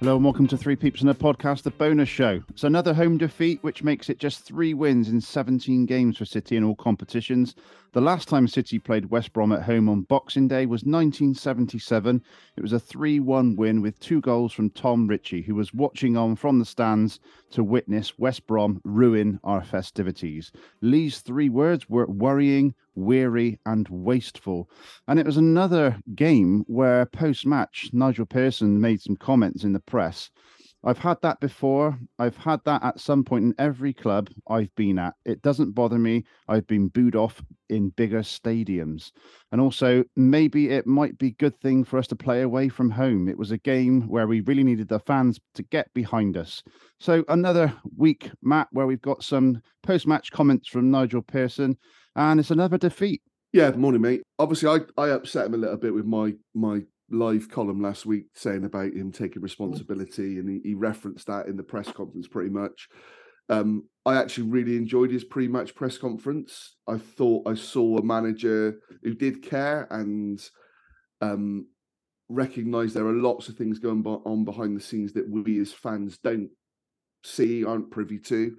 Hello and welcome to Three Peeps in a Podcast, the bonus show. It's another home defeat, which makes it just three wins in 17 games for City in all competitions. The last time City played West Brom at home on Boxing Day was 1977. It was a 3 1 win with two goals from Tom Ritchie, who was watching on from the stands to witness West Brom ruin our festivities. Lee's three words were worrying, weary, and wasteful. And it was another game where post match, Nigel Pearson made some comments in the press. I've had that before. I've had that at some point in every club I've been at. It doesn't bother me. I've been booed off in bigger stadiums. And also, maybe it might be a good thing for us to play away from home. It was a game where we really needed the fans to get behind us. So another week, Matt, where we've got some post-match comments from Nigel Pearson, and it's another defeat. Yeah, morning, mate. Obviously, I, I upset him a little bit with my my live column last week saying about him taking responsibility, and he, he referenced that in the press conference pretty much. Um, I actually really enjoyed his pre-match press conference. I thought I saw a manager who did care and um, recognise there are lots of things going on behind the scenes that we as fans don't see, aren't privy to.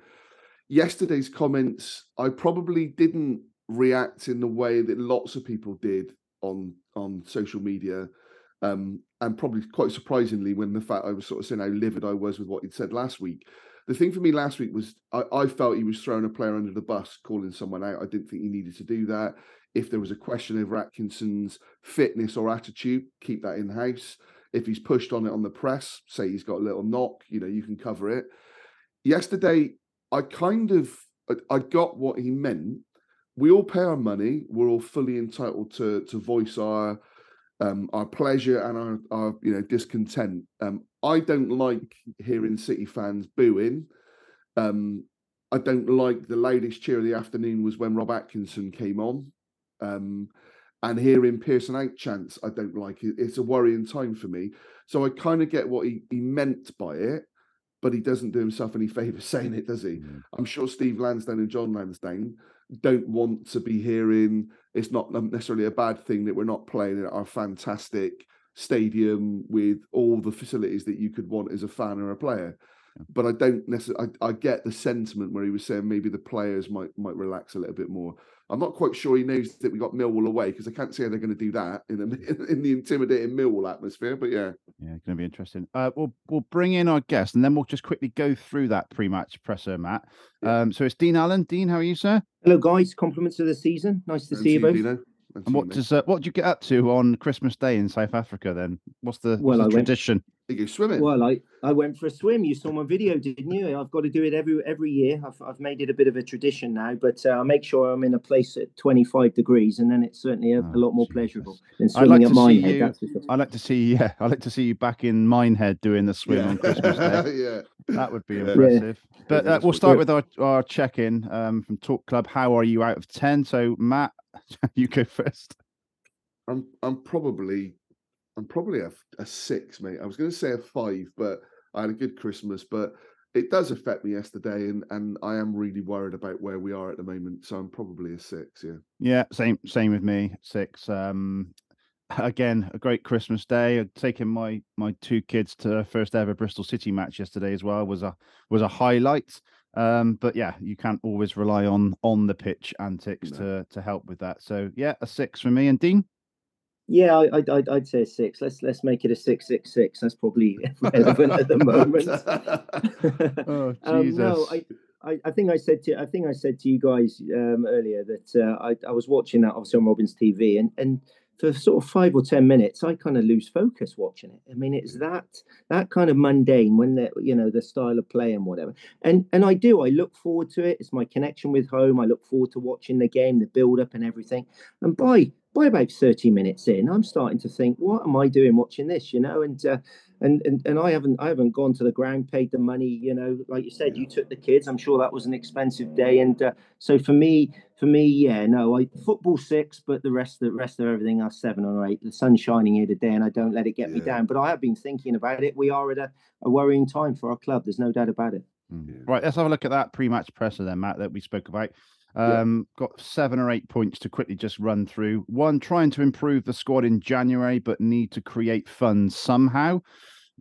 Yesterday's comments, I probably didn't react in the way that lots of people did on on social media um, and probably quite surprisingly when the fact I was sort of saying how livid I was with what he'd said last week. The thing for me last week was I, I felt he was throwing a player under the bus, calling someone out. I didn't think he needed to do that. If there was a question over Atkinson's fitness or attitude, keep that in house. If he's pushed on it on the press, say he's got a little knock, you know, you can cover it. Yesterday, I kind of I got what he meant. We all pay our money. We're all fully entitled to to voice our um, our pleasure and our, our you know discontent. Um, I don't like hearing City fans booing. Um, I don't like the loudest cheer of the afternoon was when Rob Atkinson came on. Um, and hearing Pearson out chants, I don't like it. It's a worrying time for me. So I kind of get what he, he meant by it, but he doesn't do himself any favours saying it, does he? Mm. I'm sure Steve Lansdown and John Lansdown don't want to be hearing it's not necessarily a bad thing that we're not playing at our fantastic stadium with all the facilities that you could want as a fan or a player. But I don't necessarily. I, I get the sentiment where he was saying maybe the players might might relax a little bit more. I'm not quite sure he knows that we got Millwall away because I can't see how they're going to do that in, a, in the intimidating Millwall atmosphere. But yeah, Yeah, going to be interesting. Uh, we'll we'll bring in our guest, and then we'll just quickly go through that pre-match presser, Matt. Yeah. Um, so it's Dean Allen. Dean, how are you, sir? Hello, guys. Compliments of the season. Nice to And see you both. Dino. And to And you, what does uh, what did you get up to on Christmas Day in South Africa? Then what's the, what's Well, the I went- tradition? you go swimming? Well, I, I went for a swim. You saw my video, didn't you? I've got to do it every every year. I've, I've made it a bit of a tradition now, but uh, I make sure I'm in a place at 25 degrees, and then it's certainly a, Oh, a lot more Jesus. pleasurable than I'd like swimming at to see Minehead. you- That's. I like to see, yeah, I like to see you back in Minehead doing the swim on Christmas Day. yeah. That would be Yeah. impressive. But uh, we'll start with our, our check-in um, from Talk Club. How are you out of ten? So Matt, you go first. I'm I'm probably I'm probably a, a six, mate. I was going to say a five, but I had a good Christmas, but it does affect me yesterday, and and I am really worried about where we are at the moment. So I'm probably a six. Yeah. Yeah, same same with me. Six. Um, again, a great Christmas day. I'd taken my my two kids to their first ever Bristol City match yesterday as well. was a was a highlight. Um, but yeah, you can't always rely on on the pitch antics No. to to help with that. So yeah, a six for me. And Dean, Yeah, I, I'd, I'd, I'd say a six. Let's let's make it a six six six. That's probably relevant at the moment. oh Um, no, I, I, I think I said to I think I said to you guys um, earlier that uh, I, I was watching that obviously on Robin's TV, and and for sort of five or ten minutes, I kind of lose focus watching it. I mean, it's that that kind of mundane when the you know the style of play and whatever. And and I do. I look forward to it. It's my connection with home. I look forward to watching the game, the build up, and everything. And by by about thirty minutes in, I'm starting to think, what am I doing watching this? You know, and uh, and, and and I haven't I haven't gone to the ground, paid the money. You know, like you said, you took the kids. I'm sure that was an expensive day, and uh, so for me, for me, yeah, no, I football six, but the rest the rest of everything are seven or eight. The sun's shining here today, and I don't let it get me down. But I have been thinking about it. We are at a, a worrying time for our club. There's no doubt about it. Mm. Yeah. Right, let's have a look at that pre-match presser then, Matt, that we spoke about. Yeah. Um, got seven or eight points to quickly just run through. One, trying to improve the squad in January, but need to create funds somehow.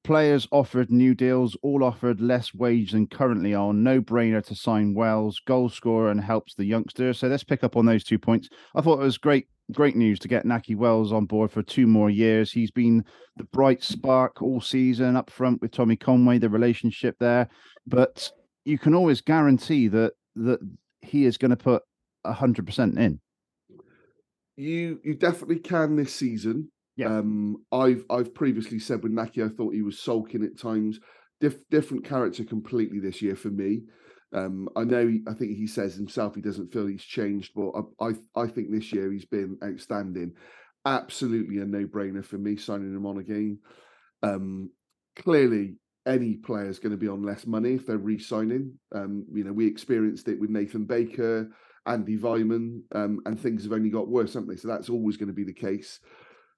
Players offered new deals, all offered less wage than currently on. No brainer to sign Wells, goal scorer, and helps the youngsters. So let's pick up on those two points. I thought it was great, great news to get Nakhi Wells on board for two more years. He's been the bright spark all season up front with Tommy Conway, the relationship there. But you can always guarantee that that he is going to put hundred percent in. You you definitely can this season. Yeah. Um, I've I've previously said with Nakhi, I thought he was sulking at times. Diff, different character completely this year for me. Um, I know he, I think he says himself he doesn't feel he's changed, but I, I I think this year he's been outstanding. Absolutely a no brainer for me signing him on again. Um, clearly, any player is going to be on less money if they're re-signing. Um, you know, we experienced it with Nathan Baker, Andy Weimann, um, and things have only got worse, haven't they? So that's always going to be the case.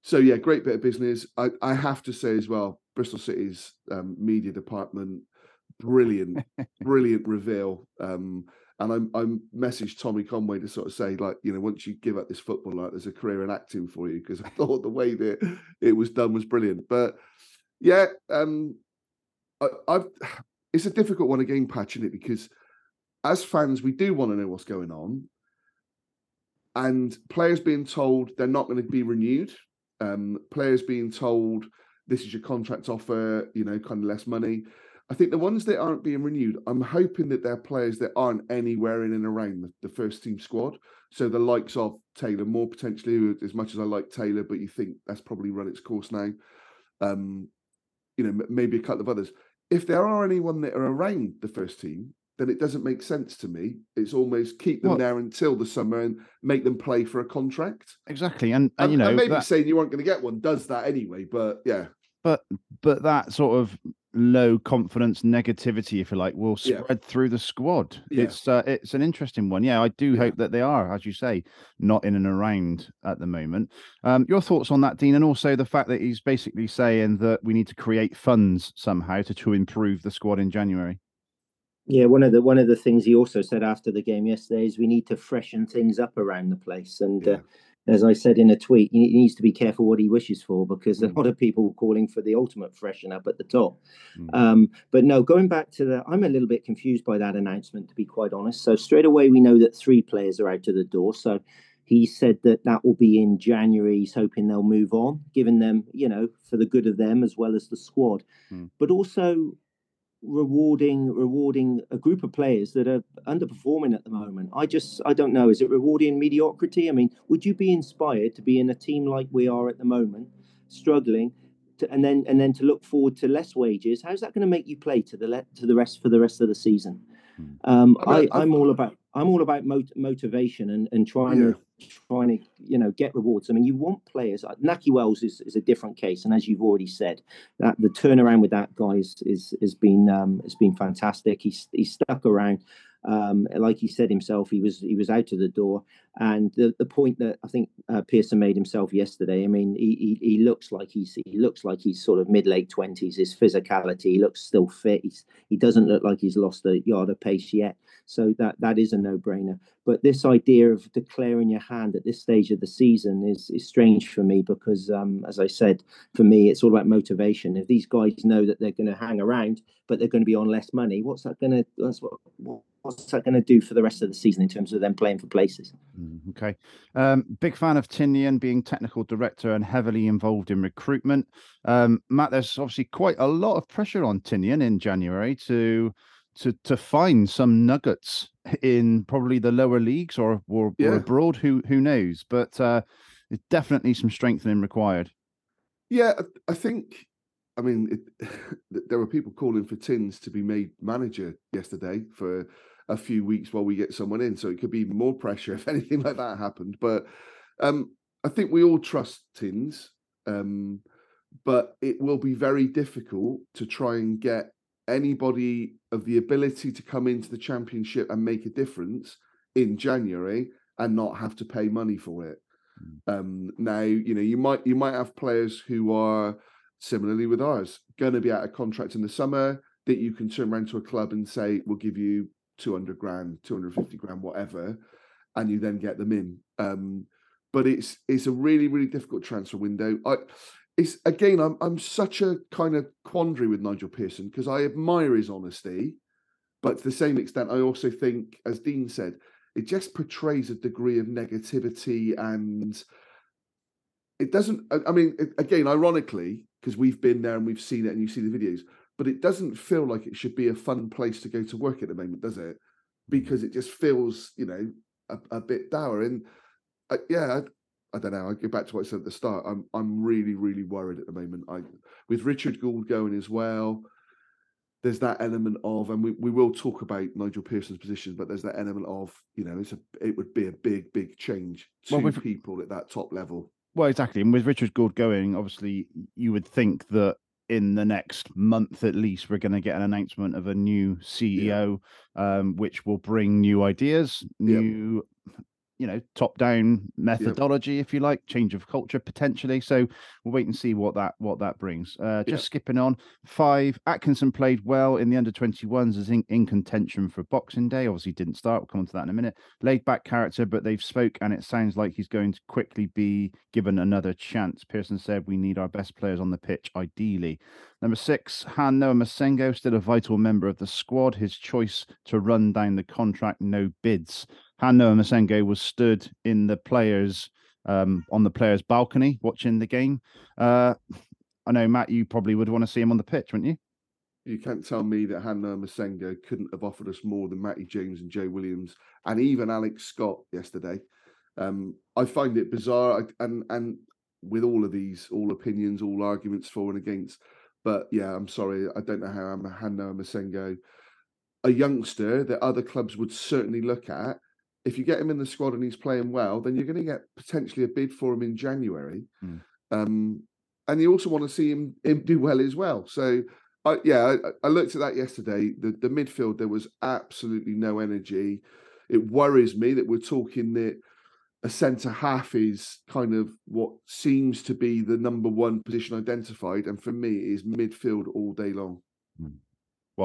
So yeah, great bit of business. I, I have to say as well, Bristol City's um, media department, brilliant, brilliant reveal. Um, and I'm I'm messaged Tommy Conway to sort of say like, you know, once you give up this football, like there's a career in acting for you because I thought the way that it was done was brilliant. But yeah, um, I, I've it's a difficult one again, patching it because as fans we do want to know what's going on, and players being told they're not going to be renewed, um, players being told this is your contract offer, you know, kind of less money. I think the ones that aren't being renewed, I'm hoping that they're players that aren't anywhere in and around the, the first team squad. So the likes of Taylor Moore potentially, as much as I like Taylor, but you think that's probably run its course now. Um, you know, maybe a couple of others. If there are anyone that are around the first team, then it doesn't make sense to me. It's almost keep them Well- there until the summer and make them play for a contract. Exactly, and, and And, you know and maybe that- saying you aren't going to get one does that anyway. But yeah, but but that sort of low confidence negativity, if you like, will Yeah. spread through the squad. Yeah. It's uh, it's an interesting one. Yeah, I do Yeah. hope that they are, as you say, not in and around at the moment. Um, your thoughts on that, Dean, and also the fact that he's basically saying that we need to create funds somehow to to improve the squad in January. Yeah, one of the one of the things he also said after the game yesterday is we need to freshen things up around the place. And Yeah. uh, as I said in a tweet, he needs to be careful what he wishes for because a Mm. lot of people were calling for the ultimate freshen up at the top. Mm. Um, but no, going back to the, I'm a little bit confused by that announcement to be quite honest. So straight away we know that three players are out of the door. So he said that that will be in January. He's hoping they'll move on, giving them, you know, for the good of them as well as the squad. Mm. But also rewarding rewarding a group of players that are underperforming at the moment. I just I don't know. Is it rewarding mediocrity? I mean, would you be inspired to be in a team like we are at the moment, struggling, to, and then and then to look forward to less wages? How's that going to make you play to the le- to the rest for the rest of the season? Hmm. Um, I I'm all about I'm all about mot- motivation and, and trying to trying to you know get rewards. I mean, you want players. Nakhi Wells is, is a different case, and as you've already said, that the turnaround with that guy is is has been um, has been fantastic. He's he's stuck around. Um, like he said himself, he was he was out of the door. And the, the point that I think uh, Pearson made himself yesterday. I mean, he, he he looks like he's he looks like he's sort of mid late twenties. His physicality, he looks still fit. He's he doesn't look like he's lost a yard of pace yet. So that that is a no brainer. But this idea of declaring your hand at this stage of the season is is strange for me because, um, as I said, for me it's all about motivation. If these guys know that they're going to hang around, but they're going to be on less money, what's that going to that's what, what what's that going to do for the rest of the season in terms of them playing for places? Mm, Okay. Um, big fan of Tinnion being technical director and heavily involved in recruitment. Um, Matt, there's obviously quite a lot of pressure on Tinnion in January to to to find some nuggets in probably the lower leagues or or, or abroad. Who who knows? But uh, there's definitely some strengthening required. Yeah, I- I think. I mean, it, there were people calling for Tins to be made manager yesterday for a few weeks while we get someone in. So it could be more pressure if anything like that happened. But um, I think we all trust Tins. Um, but it will be very difficult to try and get anybody of the ability to come into the championship and make a difference in January and not have to pay money for it. Mm. Um, now, you know, you might you might have players who are similarly with ours going to be out of contract in the summer that you can turn around to a club and say, "We'll give you 200 grand, 250 grand, whatever," and you then get them in. Um, but it's it's a really really difficult transfer window. I it's again I'm I'm such a kind of quandary with Nigel Pearson because I admire his honesty, but to the same extent I also think, as Dean said, it just portrays a degree of negativity and it doesn't. I, I mean, again, ironically, because we've been there and we've seen it and you see the videos, but it doesn't feel like it should be a fun place to go to work at the moment, does it? Because it just feels, you know, a, a bit dour and uh, yeah, I, I, don't know. I go back to what I said at the start. I'm I'm really really worried at the moment. I with Richard Gould going as well. There's that element of, and we, we will talk about Nigel Pearson's position, but there's that element of, you know, it's a it would be a big big change to Well, people at that top level. Well, exactly. And with Richard Gould going, obviously, you would think that in the next month at least, we're going to get an announcement of a new CEO, um, which will bring new ideas, Yep. You know, top-down methodology, if you like, change of culture potentially. So we'll wait and see what that what that brings. Uh, just Yep. skipping on, five. Atkinson played well in the under 21s as in, in contention for Boxing Day. Obviously, didn't start. We'll come on to that in a minute laid back character, but they've spoke and it sounds like he's going to quickly be given another chance. Pearson said we need our best players on the pitch, ideally. Number six, Han Noah Massengo, still a vital member of the squad. His choice to run down the contract, no bids. Han Noah Massengo was stood in the players um, on the players' balcony watching the game. Uh, I know Matt, you probably would want to see him on the pitch, wouldn't you? You can't tell me that Hannah Massengo couldn't have offered us more than Matty James and Jay Williams and even Alex Scott yesterday. Um, I find it bizarre, and and with all of these, all opinions, all arguments for and against. But yeah, I'm sorry, I don't know how I'm Hannah Massengo, a youngster that other clubs would certainly look at. If you get him in the squad and he's playing well, then you're going to get potentially a bid for him in January. Hmm. Um, and you also want to see him, him do well as well. So I, yeah, I, I looked at that yesterday. The the midfield there was absolutely no energy. It worries me that we're talking that a centre half is kind of what seems to be the number one position identified, and for me, it is midfield all day long.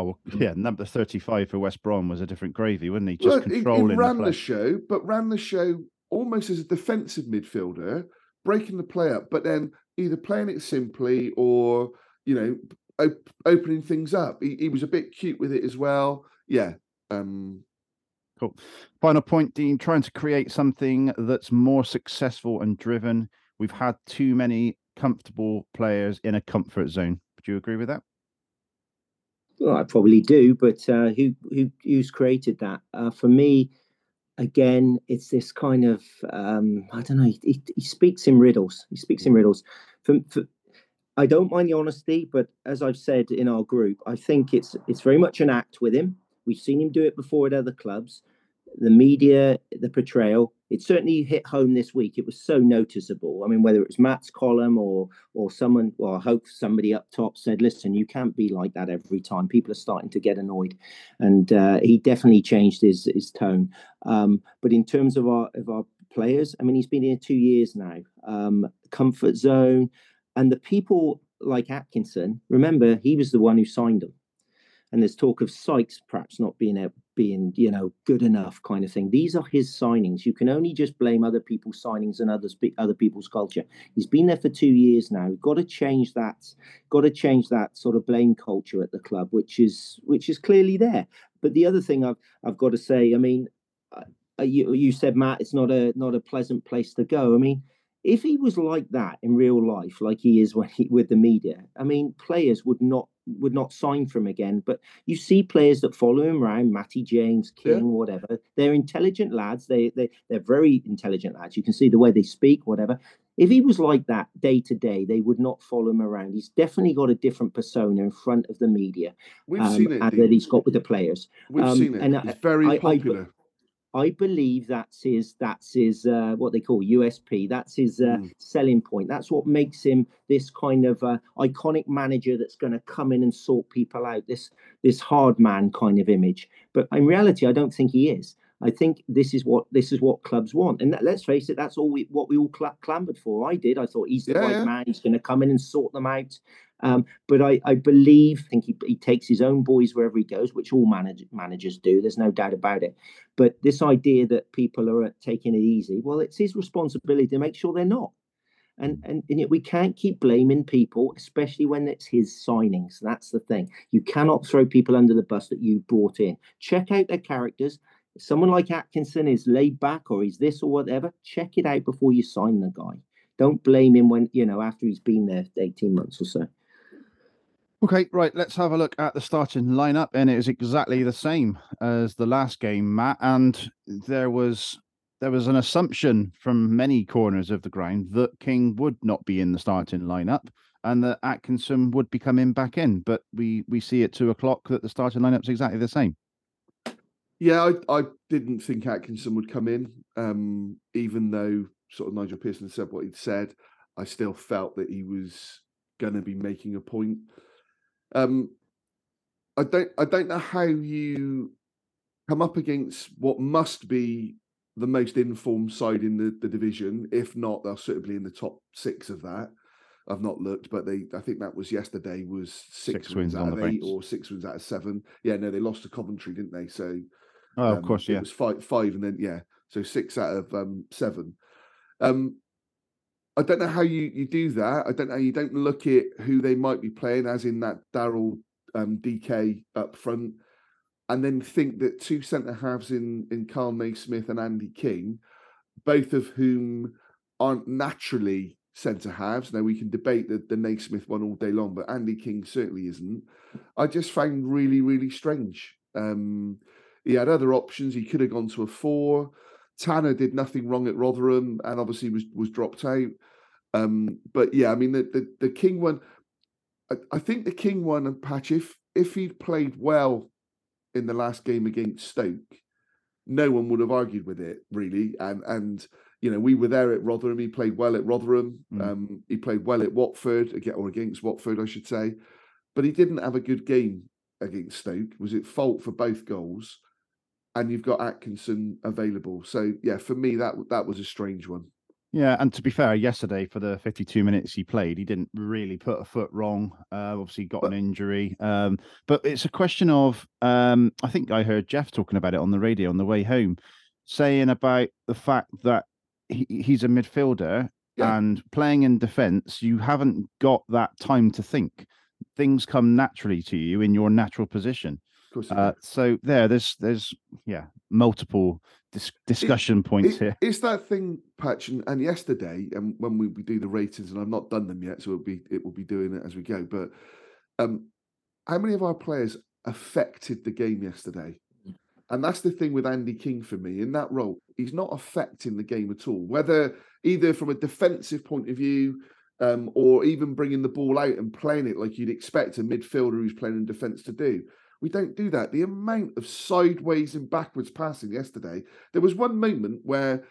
Well, Mm. yeah, number 35 for West Brom was a different gravy, wasn't he? Just Well, he- he, ran the the show, but ran the show almost as a defensive midfielder, breaking the play up, but then either playing it simply or you know op- opening things up. He, he was a bit cute with it as well. Yeah. Um, cool. Final point, Dean, trying to create something that's more successful and driven. We've had too many comfortable players in a comfort zone. Would you agree with that? Well, I probably do, but uh, who who who's created that? Uh, for me, again, it's this kind of um, I don't know. He, he, speaks in riddles. He speaks in riddles. For, for, I don't mind the honesty, but as I've said in our group, I think it's it's very much an act with him. We've seen him do it before at other clubs. The media, the portrayal, it certainly hit home this week. It was so noticeable. I mean, whether it was Matt's column or or someone, well, I hope somebody up top said, "Listen, you can't be like that every time." People are starting to get annoyed, and uh, he definitely changed his his tone. Um, but in terms of our of our players, I mean, he's been here two years now. Um, comfort zone, and the people like Atkinson. Remember, he was the one who signed them. And there's talk of Sykes perhaps not being a, being you know good enough kind of thing. These are his signings. You can only just blame other people's signings and others other people's culture. He's been there for two years now. Got to change that. Got to change that sort of blame culture at the club, which is which is clearly there. But the other thing I've I've got to say, I mean, you you said Matt, it's not a not a pleasant place to go. I mean, if he was like that in real life, like he is when he with the media, I mean, players would not would not sign for him again. But you see players that follow him around, Matty James, King, Yeah. whatever. They're intelligent lads. They they they're very intelligent lads. You can see the way they speak, whatever. If he was like that day to day, they would not follow him around. He's definitely got a different persona in front of the media, we've um, seen it. and that he's got with the players. We've um, seen it. and I- very I- popular. I believe that's his that's his uh, what they call USP. That's his uh, Mm. selling point. That's what makes him this kind of uh, iconic manager that's going to come in and sort people out. This this hard man kind of image. But in reality, I don't think he is. I think this is what this is what clubs want, and that, let's face it, that's all we what we all cla clamoured for. I did. I thought he's the Yeah, right yeah. man. He's going to come in and sort them out. Um, but I, I believe, I think he, he takes his own boys wherever he goes, which all manage, managers do. There's no doubt about it. But this idea that people are uh, taking it easy, well, it's his responsibility to make sure they're not. And and, and yet we can't keep blaming people, especially when it's his signings. That's the thing. You cannot throw people under the bus that you brought in. Check out their characters. If someone like Atkinson is laid back or he's this or whatever, check it out before you sign the guy. Don't blame him when you know after he's been there 18 months or so. Okay, right. Let's have a look at the starting lineup, and it is exactly the same as the last game, Matt. And there was there was an assumption from many corners of the ground that King would not be in the starting lineup, and that Atkinson would be coming back in. But we we see at two o'clock that the starting lineup's exactly the same. Yeah, I, I didn't think Atkinson would come in, um, even though sort of Nigel Pearson said what he'd said. I still felt that he was going to be making a point. Um, I don't, I don't know how you come up against what must be the most informed side in the, the division. If not, they'll certainly in the top six of that. I've not looked, but they, I think that was yesterday was six, Six wins, wins out of eight or six wins out of seven. Yeah, no, they lost to Coventry, didn't they? So Oh, of um, course, It was five, five, and then yeah, so six out of um, seven. Um, I don't know how you you do that. I don't know. You don't look at who they might be playing, as in that Daryl um, DK up front, and then think that two centre halves in in Kal Naismith and Andy King, both of whom aren't naturally centre halves. Now we can debate the, the Naismith one all day long, but Andy King certainly isn't. I just found really really strange. Um, he had other options. He could have gone to a four. Tanner did nothing wrong at Rotherham and obviously was was dropped out. Um, but yeah, I mean the the, the King one. I, I think the King one and Patch if if he'd played well in the last game against Stoke, no one would have argued with it really. And and you know we were there at Rotherham. He played well at Rotherham. Mm. Um, he played well at Watford again or against Watford, I should say. But he didn't have a good game against Stoke. Was it fault for both goals? And you've got Atkinson available. So yeah, for me that that was a strange one. Yeah, and to be fair, yesterday for the 52 minutes he played, he didn't really put a foot wrong. Uh, obviously, got an injury. Um, but it's a question of, um, I think I heard Jeff talking about it on the radio on the way home, saying about the fact that he, he's a midfielder Yeah. and playing in defence, you haven't got that time to think. Things come naturally to you in your natural position. Of course, Uh, so there, there's, there's, yeah, multiple dis- discussion points It- here. It's that thing, Patch, and, and yesterday, and when we, we do the ratings, and I've not done them yet, so it'll be it will be doing it as we go. But um, how many of our players affected the game yesterday? And that's the thing with Andy King for me in that role. He's not affecting the game at all, whether either from a defensive point of view um, or even bringing the ball out and playing it like you'd expect a midfielder who's playing in defence to do. We don't do that. The amount of sideways and backwards passing yesterday. There was one moment where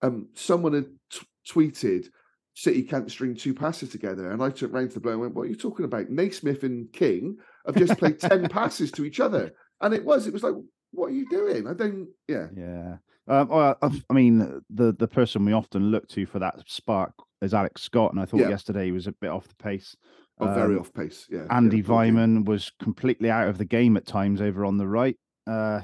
um, someone had t- tweeted, City can't string two passes together. And I turned round to the bloke and went, What are you talking about? Naismith and King have just played 10 passes to each other. And it was, it was like, What are you doing? I don't, yeah. Yeah. Um, I, I mean, the the person we often look to for that spark is Alex Scott, and I thought Yeah. yesterday he was a bit off the pace. Oh, very Um, off pace. Yeah. Andy yeah, poor game. Weimann was completely out of the game at times over on the right. Uh,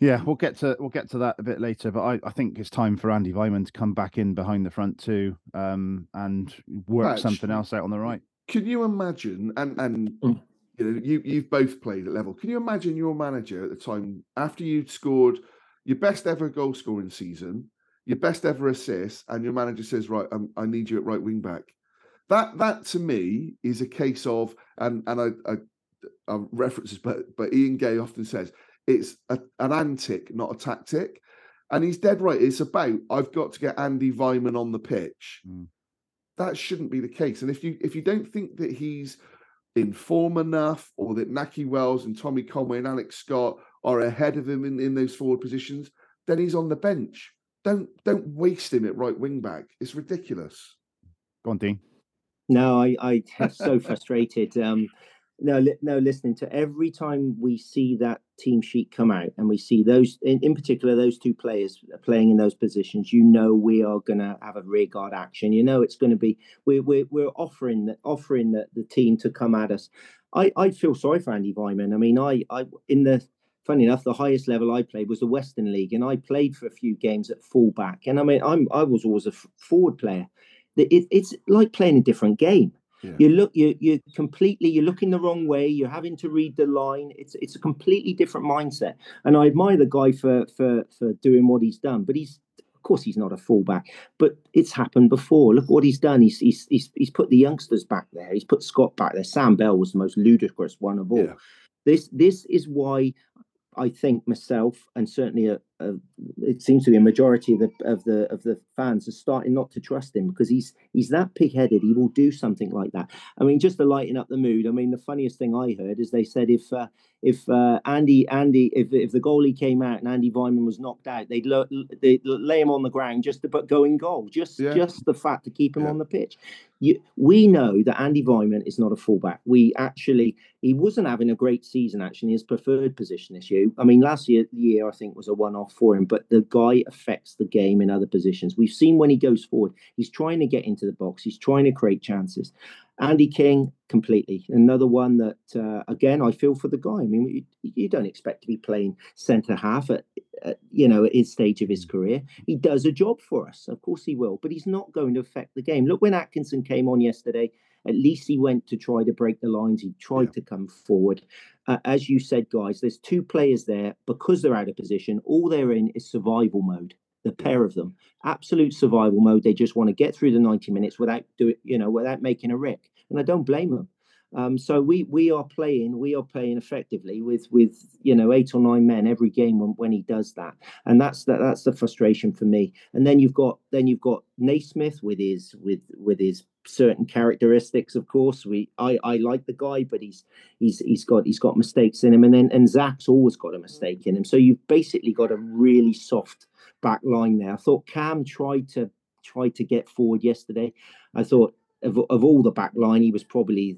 yeah, we'll get to we'll get to that a bit later, but I, I think it's time for Andy Weimann to come back in behind the front too, um, and work Patch, something else out on the right. Can you imagine? And and Mm. you know, you you've both played at level. Can you imagine your manager at the time after you'd scored your best ever goal scoring season, your best ever assist, and your manager says, "Right, um, I need you at right wing back." That that to me is a case of, and and I, I, I references, but but Ian Gay often says it's a, an antic, not a tactic, and he's dead right. It's about I've got to get Andy Weimann on the pitch. Mm. That shouldn't be the case. And if you if you don't think that he's in form enough, or that Nakhi Wells and Tommy Conway and Alex Scott are ahead of him in, in those forward positions, then he's on the bench. Don't don't waste him at right wing back. It's ridiculous. Go on, Dean. No, I, I am so frustrated. Um, no, li- no, listening to every time we see that team sheet come out and we see those, in, in particular, those two players playing in those positions, you know, we are going to have a rear guard action. You know, it's going to be, we're, we're, we're offering, the, offering the, the team to come at us. I, I feel sorry for Andy Weimann. I mean, I, I, in the, funny enough, the highest level I played was the Western League, and I played for a few games at fullback. And I mean, I'm I was always a f- forward player. It, it's like playing a different game. Yeah. You look, you you completely, you're looking the wrong way. You're having to read the line. It's it's a completely different mindset. And I admire the guy for for for doing what he's done. But he's, of course, he's not a fullback. But it's happened before. Look what he's done. He's he's he's, he's put the youngsters back there. He's put Scott back there. Sam Bell was the most ludicrous one of all. Yeah. This this is why I think myself and certainly a, a, it seems to be a majority of the of the of the fans are starting not to trust him because he's he's that pig-headed. He will do something like that. I mean, just to lighten up the mood. I mean, the funniest thing I heard is they said if uh, if uh, Andy Andy if if the goalie came out and Andy Weimann was knocked out, they'd, lo- they'd lay him on the ground just to but go in goal. Just Yeah. just the fact to keep him Yeah. on the pitch. You, we know that Andy Weimann is not a fullback. We actually he wasn't having a great season actually. His preferred position this year. I mean, last year year I think was a one off for him, but the guy affects the game in other positions. We've seen when he goes forward, he's trying to get into the box. He's trying to create chances. Andy King completely another one that uh, again I feel for the guy. I mean, you, you don't expect to be playing centre half at, at you know at his stage of his career. He does a job for us, of course he will, but he's not going to affect the game. Look when Atkinson came on yesterday. At least he went to try to break the lines. He tried Yeah. to come forward. Uh, as you said, guys, there's two players there because they're out of position. All they're in is survival mode. The pair of them, absolute survival mode. They just want to get through the 90 minutes without do it, you know, without making a wreck. And I don't blame them. Um, so we we are playing we are playing effectively with with you know eight or nine men every game when, when he does that and that's that that's the frustration for me and then you've got then you've got Naismith with his with with his certain characteristics of course. We I I like the guy but he's he's he's got he's got mistakes in him. And then and Zach's always got a mistake in him. So you've basically got a really soft back line there. I thought Cam tried to tried to get forward yesterday. I thought of, of all the back line he was probably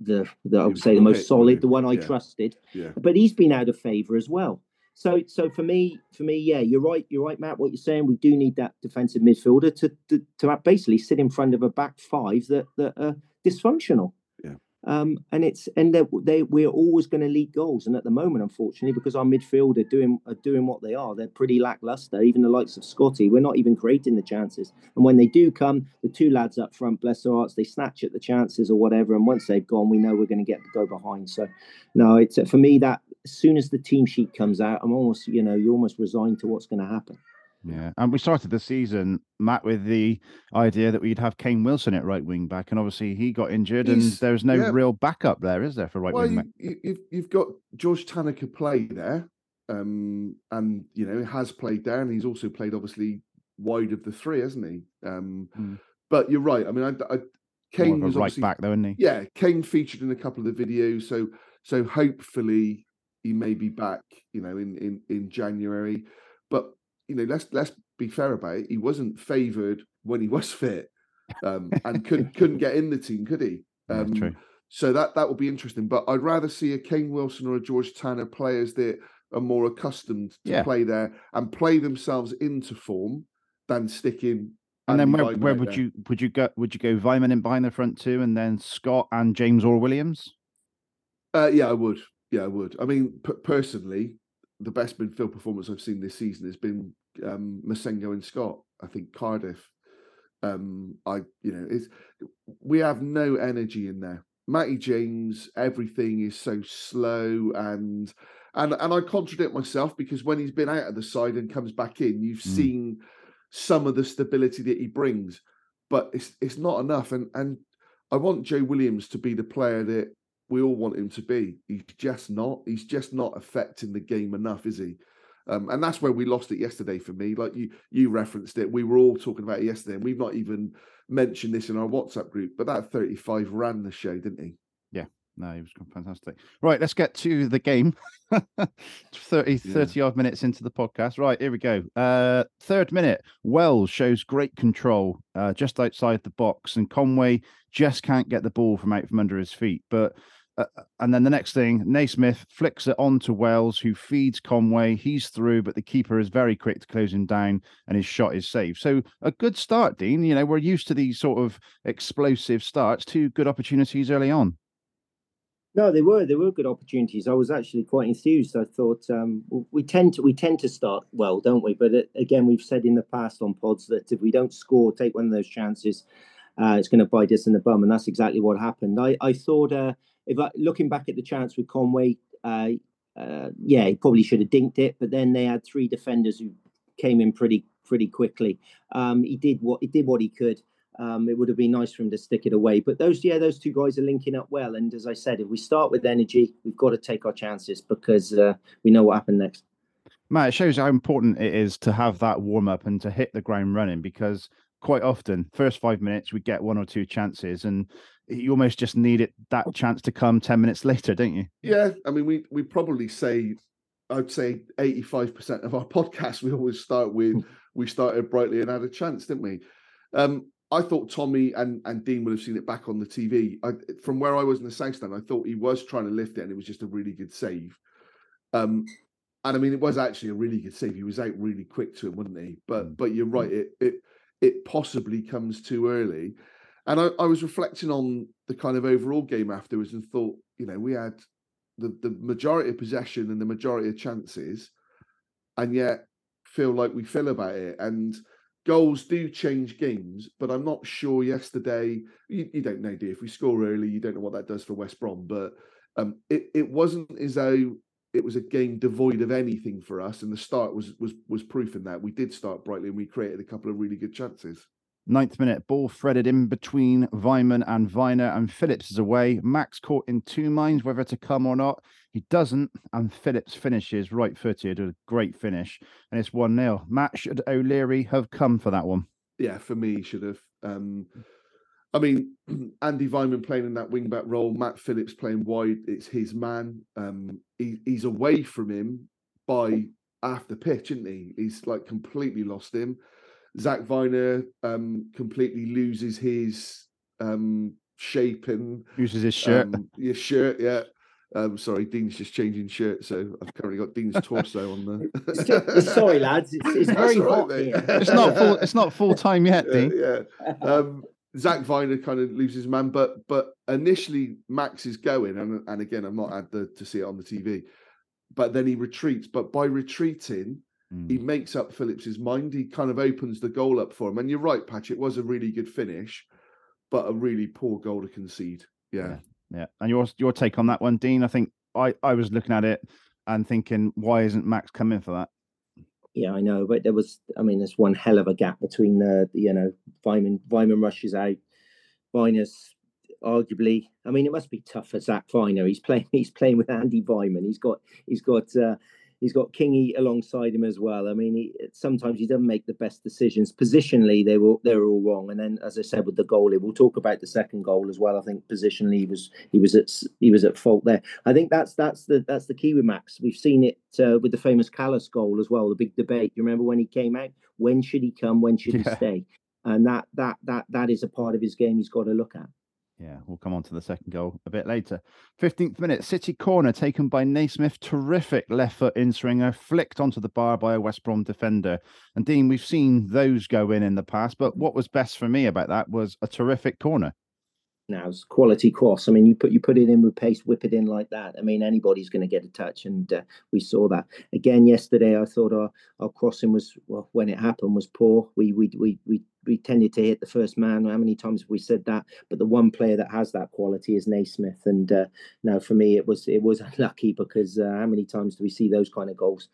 the, the I He would say the most solid the one I Yeah. trusted. Yeah. but he's been out of favour as well. So, so for me, for me, yeah, you're right. You're right, Matt. What you're saying, we do need that defensive midfielder to to, to basically sit in front of a back five that that are dysfunctional. Yeah. Um, and it's and they they we're always going to leak goals. And at the moment, unfortunately, because our midfield are doing are doing what they are, they're pretty lackluster. Even the likes of Scotty, we're not even creating the chances. And when they do come, the two lads up front, bless their hearts, they snatch at the chances or whatever. And once they've gone, we know we're going to get go behind. So, no, it's for me that as soon as the team sheet comes out, I'm almost you know you're almost resigned to what's going to happen. Yeah, and we started the season, Matt, with the idea that we'd have Kane Wilson at right wing back, and obviously he got injured, and He's- there's no yeah. real backup there, is there, for right well, wing you, back? you, you've you've got George Tanaka play there, um, and you know he has played there, and he's also played obviously wide of the three, hasn't he? Um, Mm. But you're right. I mean, I, I Kane was right back, though, isn't he? yeah, Kane featured in a couple of the videos, so so hopefully he may be back, you know, in in in January. But you know, let's let's be fair about it. He wasn't favoured when he was fit, um, and couldn't couldn't get in the team, could he? Yeah, Um, true. So that that will be interesting. But I'd rather see a Kane Wilson or a George Tanner players that are more accustomed to Yeah. play there and play themselves into form than sticking. And then where, Weimann where would there. you would you go? Would you go Weimann in behind the front two, and then Scott and James or Williams? Uh, yeah, I would. Yeah, I would. I mean, p- personally, the best midfield performance I've seen this season has been um, Massengo and Scott. I think Cardiff. Um, I, you know, it's we have no energy in there. Matty James, everything is so slow and and and I contradict myself because when he's been out of the side and comes back in, you've Mm. seen some of the stability that he brings, but it's it's not enough. And and I want Joe Williams to be the player that we all want him to be. He's just not. He's just not affecting the game enough, is he? Um, and that's where we lost it yesterday for me. Like you, you referenced it. We were all talking about it yesterday, and we've not even mentioned this in our WhatsApp group. But that thirty-five ran the show, didn't he? Yeah, no, he was fantastic. Right, let's get to the game. 30, Yeah. 30 odd minutes into the podcast. Right, here we go. Uh, third minute, Wells shows great control uh, just outside the box, and Conway just can't get the ball from out from under his feet. But uh, and then the next thing, Naismith flicks it on to Wells, who feeds Conway. He's through, but the keeper is very quick to close him down, and his shot is saved. So a good start, Dean. You know, we're used to these sort of explosive starts. Two good opportunities early on. No, they were they were good opportunities. I was actually quite enthused. I thought um, we tend to we tend to start well, don't we? But uh, again, we've said in the past on pods that if we don't score, take one of those chances, uh, it's going to bite us in the bum, and that's exactly what happened. I I thought uh, if I, looking back at the chance with Conway, uh, uh, yeah, he probably should have dinked it, but then they had three defenders who came in pretty pretty quickly. Um, he did what he did what he could. Um, it would have been nice for him to stick it away. But those, yeah, those two guys are linking up well. And as I said, if we start with energy, we've got to take our chances because uh, we know what happened next. Matt, it shows how important it is to have that warm up and to hit the ground running because quite often, first five minutes, we get one or two chances and you almost just need it that chance to come 10 minutes later, don't you? Yeah, I mean, we we probably say, I'd say eighty five percent of our podcast we always start with we started brightly and had a chance, didn't we? Um, I thought Tommy and and Dean would have seen it back on the TV. I, from where I was in the south stand, I thought he was trying to lift it, and it was just a really good save. Um, and I mean, it was actually a really good save. He was out really quick to him, wasn't he? But but you're right, it it it possibly comes too early. And I, I was reflecting on the kind of overall game afterwards and thought, you know, we had the, the majority of possession and the majority of chances, and yet feel like we feel about it. And goals do change games, but I'm not sure yesterday. You, you don't know, you? If we score early, you don't know what that does for West Brom. But um, it, it wasn't as though it was a game devoid of anything for us. And the start was was was proof in that. We did start brightly and we created a couple of really good chances. Ninth minute, ball threaded in between Weimann and Vyner, and Phillips is away. Max caught in two minds whether to come or not. He doesn't, and Phillips finishes right footed, with a great finish, and it's 1 0. Matt, should O'Leary have come for that one? yeah, for me, he should have. Um, I mean, Andy Weimann playing in that wing back role, Matt Phillips playing wide. It's his man. Um, he, he's away from him by the pitch, isn't he? He's like completely lost him. Zach Vyner um, completely loses his um, shape and Uses his shirt. um, your shirt. Yeah. Um, sorry, Dean's just changing shirt, so I've currently got Dean's torso on the. Sorry, lads, it's, it's very all right, hot mate. here. it's not full. It's not full time yet, yeah, Dean. yeah. Um, Zach Vyner kind of loses man, but but initially Max is going, and and again I'm not had the, to see it on the TV, but then he retreats. But by retreating, Mm. he makes up Phillips's mind. He kind of opens the goal up for him. And you're right, Patch. It was a really good finish, but a really poor goal to concede. Yeah, Yeah, and your your take on that one, Dean? I think I I was looking at it and thinking, why isn't Max coming for that? Yeah, I know, but there was, I mean, there's one hell of a gap between the, the, you know, Weimann, Weimann rushes out, Vyner's arguably, I mean, it must be tough for Zach Vyner. He's playing, he's playing with Andy Weimann. He's got, he's got, uh, he's got Kingy alongside him as well. I mean, he, sometimes he doesn't make the best decisions. Positionally, they were they were all wrong. And then, as I said, with the goalie, we'll talk about the second goal as well. I think positionally, he was he was at he was at fault there. I think that's that's the that's the key with Max. We've seen it uh, with the famous Callas goal as well. The big debate. You remember when he came out? When should he come? When should Yeah. he stay? And that that that that is a part of his game he's got to look at. Yeah, we'll come on to the second goal a bit later. 15th minute, City corner taken by Naismith. Terrific left foot in swinger, flicked onto the bar by a West Brom defender. And Dean, we've seen those go in in the past, but what was best for me about that was a terrific corner. now it's quality cross. I mean, you put you put it in with pace, whip it in like that. I mean, anybody's going to get a touch, and uh, we saw that again yesterday. I thought our, our crossing was well when it happened was poor. We we we we we tended to hit the first man. How many times have we said that? But the one player that has that quality is Naismith, and uh, now for me it was it was unlucky because uh, how many times do we see those kind of goals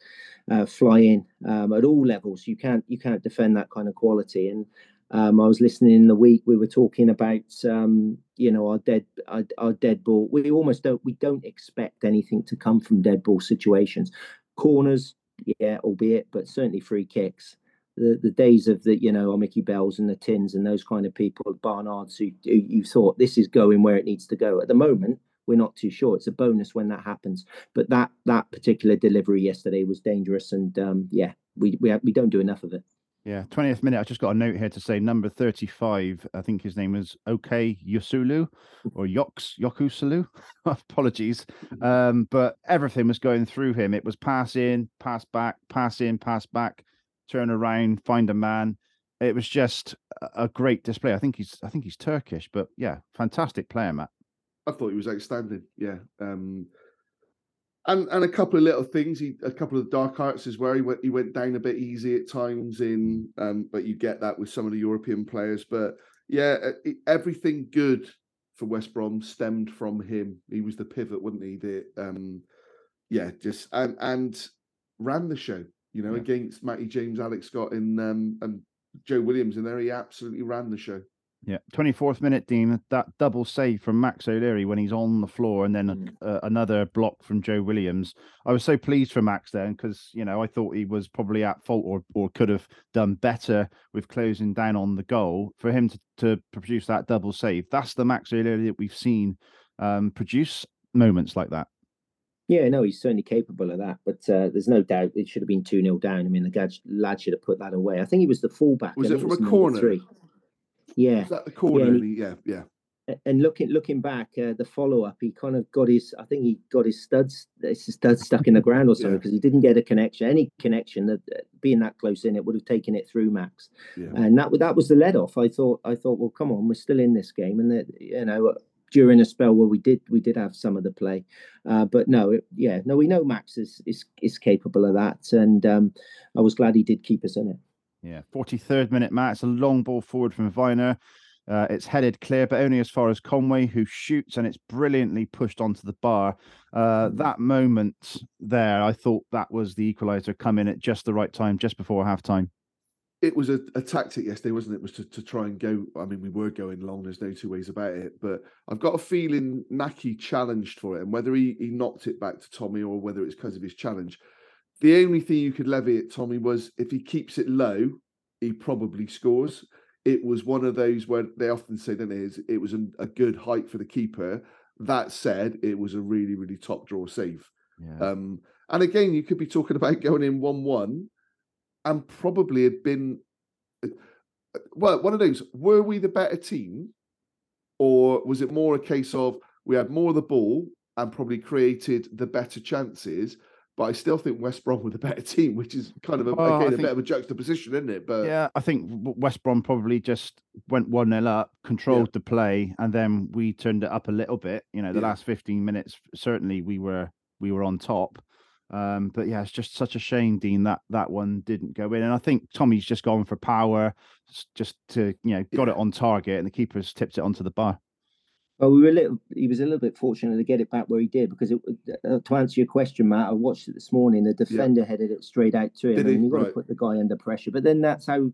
uh, fly in um, at all levels? You can't you can't defend that kind of quality and. Um, I was listening in the week. We were talking about, um, you know, our dead, our, our dead ball. We almost don't, we don't expect anything to come from dead ball situations. Corners, yeah, albeit, but certainly free kicks. The the days of the, you know, Mickey Bells and the Tins and those kind of people, Barnards, who, who you thought this is going where it needs to go. At the moment, we're not too sure. It's a bonus when that happens. But that that particular delivery yesterday was dangerous, and um, yeah, we we we don't do enough of it. Yeah, 20th minute. I just got a note here to say number 35. I think his name is OK Yosulu or Yoks Yokusulu. Apologies. Um, but everything was going through him. It was pass in, pass back, pass in, pass back, turn around, find a man. It was just a great display. I think he's I think he's Turkish, but yeah, fantastic player, Matt. I thought he was outstanding. Yeah. Um, and and a couple of little things. He a couple of dark arts as well. He went he went down a bit easy at times in, um, but you get that with some of the European players. But yeah, it, everything good for West Brom stemmed from him. He was the pivot, wasn't he? The um, yeah, just and and ran the show. You know, yeah. against Matty James, Alex Scott, and um, and Joe Williams in there. He absolutely ran the show. Yeah, 24th minute, Dean, that double save from Max O'Leary when he's on the floor, and then mm. uh, another block from Joe Williams. I was so pleased for Max then because, you know, I thought he was probably at fault or, or could have done better with closing down on the goal. For him to, to produce that double save, that's the Max O'Leary that we've seen um, produce moments like that. Yeah, no, he's certainly capable of that, but uh, there's no doubt it should have been 2 0 down. I mean, the lad should have put that away. I think he was the fullback. Was it from a corner? Three. Yeah, Is that the corner? Yeah, yeah. yeah. And looking looking back, uh, the follow up, he kind of got his. I think he got his studs, his studs stuck in the ground or something because yeah. he didn't get a connection. Any connection that uh, being that close in, it would have taken it through Max. Yeah. And that that was the let off. I thought I thought, well, come on, we're still in this game, and that you know during a spell where we did we did have some of the play, uh, but no, it, yeah, no, we know Max is is is capable of that, and um, I was glad he did keep us in it. Yeah, 43rd minute, Matt. It's a long ball forward from Vyner. Uh, it's headed clear, but only as far as Conway, who shoots, and it's brilliantly pushed onto the bar. Uh, mm. that moment there, I thought that was the equaliser coming at just the right time, just before half time. It was a, a tactic yesterday, wasn't it? Was to, to try and go. I mean, we were going long. There's no two ways about it. But I've got a feeling Nakhi challenged for it, and whether he, he knocked it back to Tommy or whether it's because of his challenge, the only thing you could levy at Tommy was if he keeps it low, he probably scores. It was one of those where they often say, don't they, it was a, a good height for the keeper. That said, it was a really, really top draw save. Yeah. Um, and again, you could be talking about going in 1 1 and probably had been, uh, well, one of those, were we the better team? Or was it more a case of we had more of the ball and probably created the better chances? but I still think West Brom were the better team, which is kind of a, well, again, a bit of a juxtaposition, isn't it? But yeah, I think West Brom probably just went one 0 up, controlled yeah. the play, and then we turned it up a little bit. You know, the yeah. last fifteen minutes, certainly we were we were on top. Um, but yeah, it's just such a shame, Dean, that that one didn't go in. And I think Tommy's just gone for power, just to you know, got it on target, and the keeper's tipped it onto the bar. Well, we were a little. He was a little bit fortunate to get it back where he did because it, uh, to answer your question, Matt, I watched it this morning. The defender yeah. headed it straight out to him, did and you've got right. to put the guy under pressure. But then that's how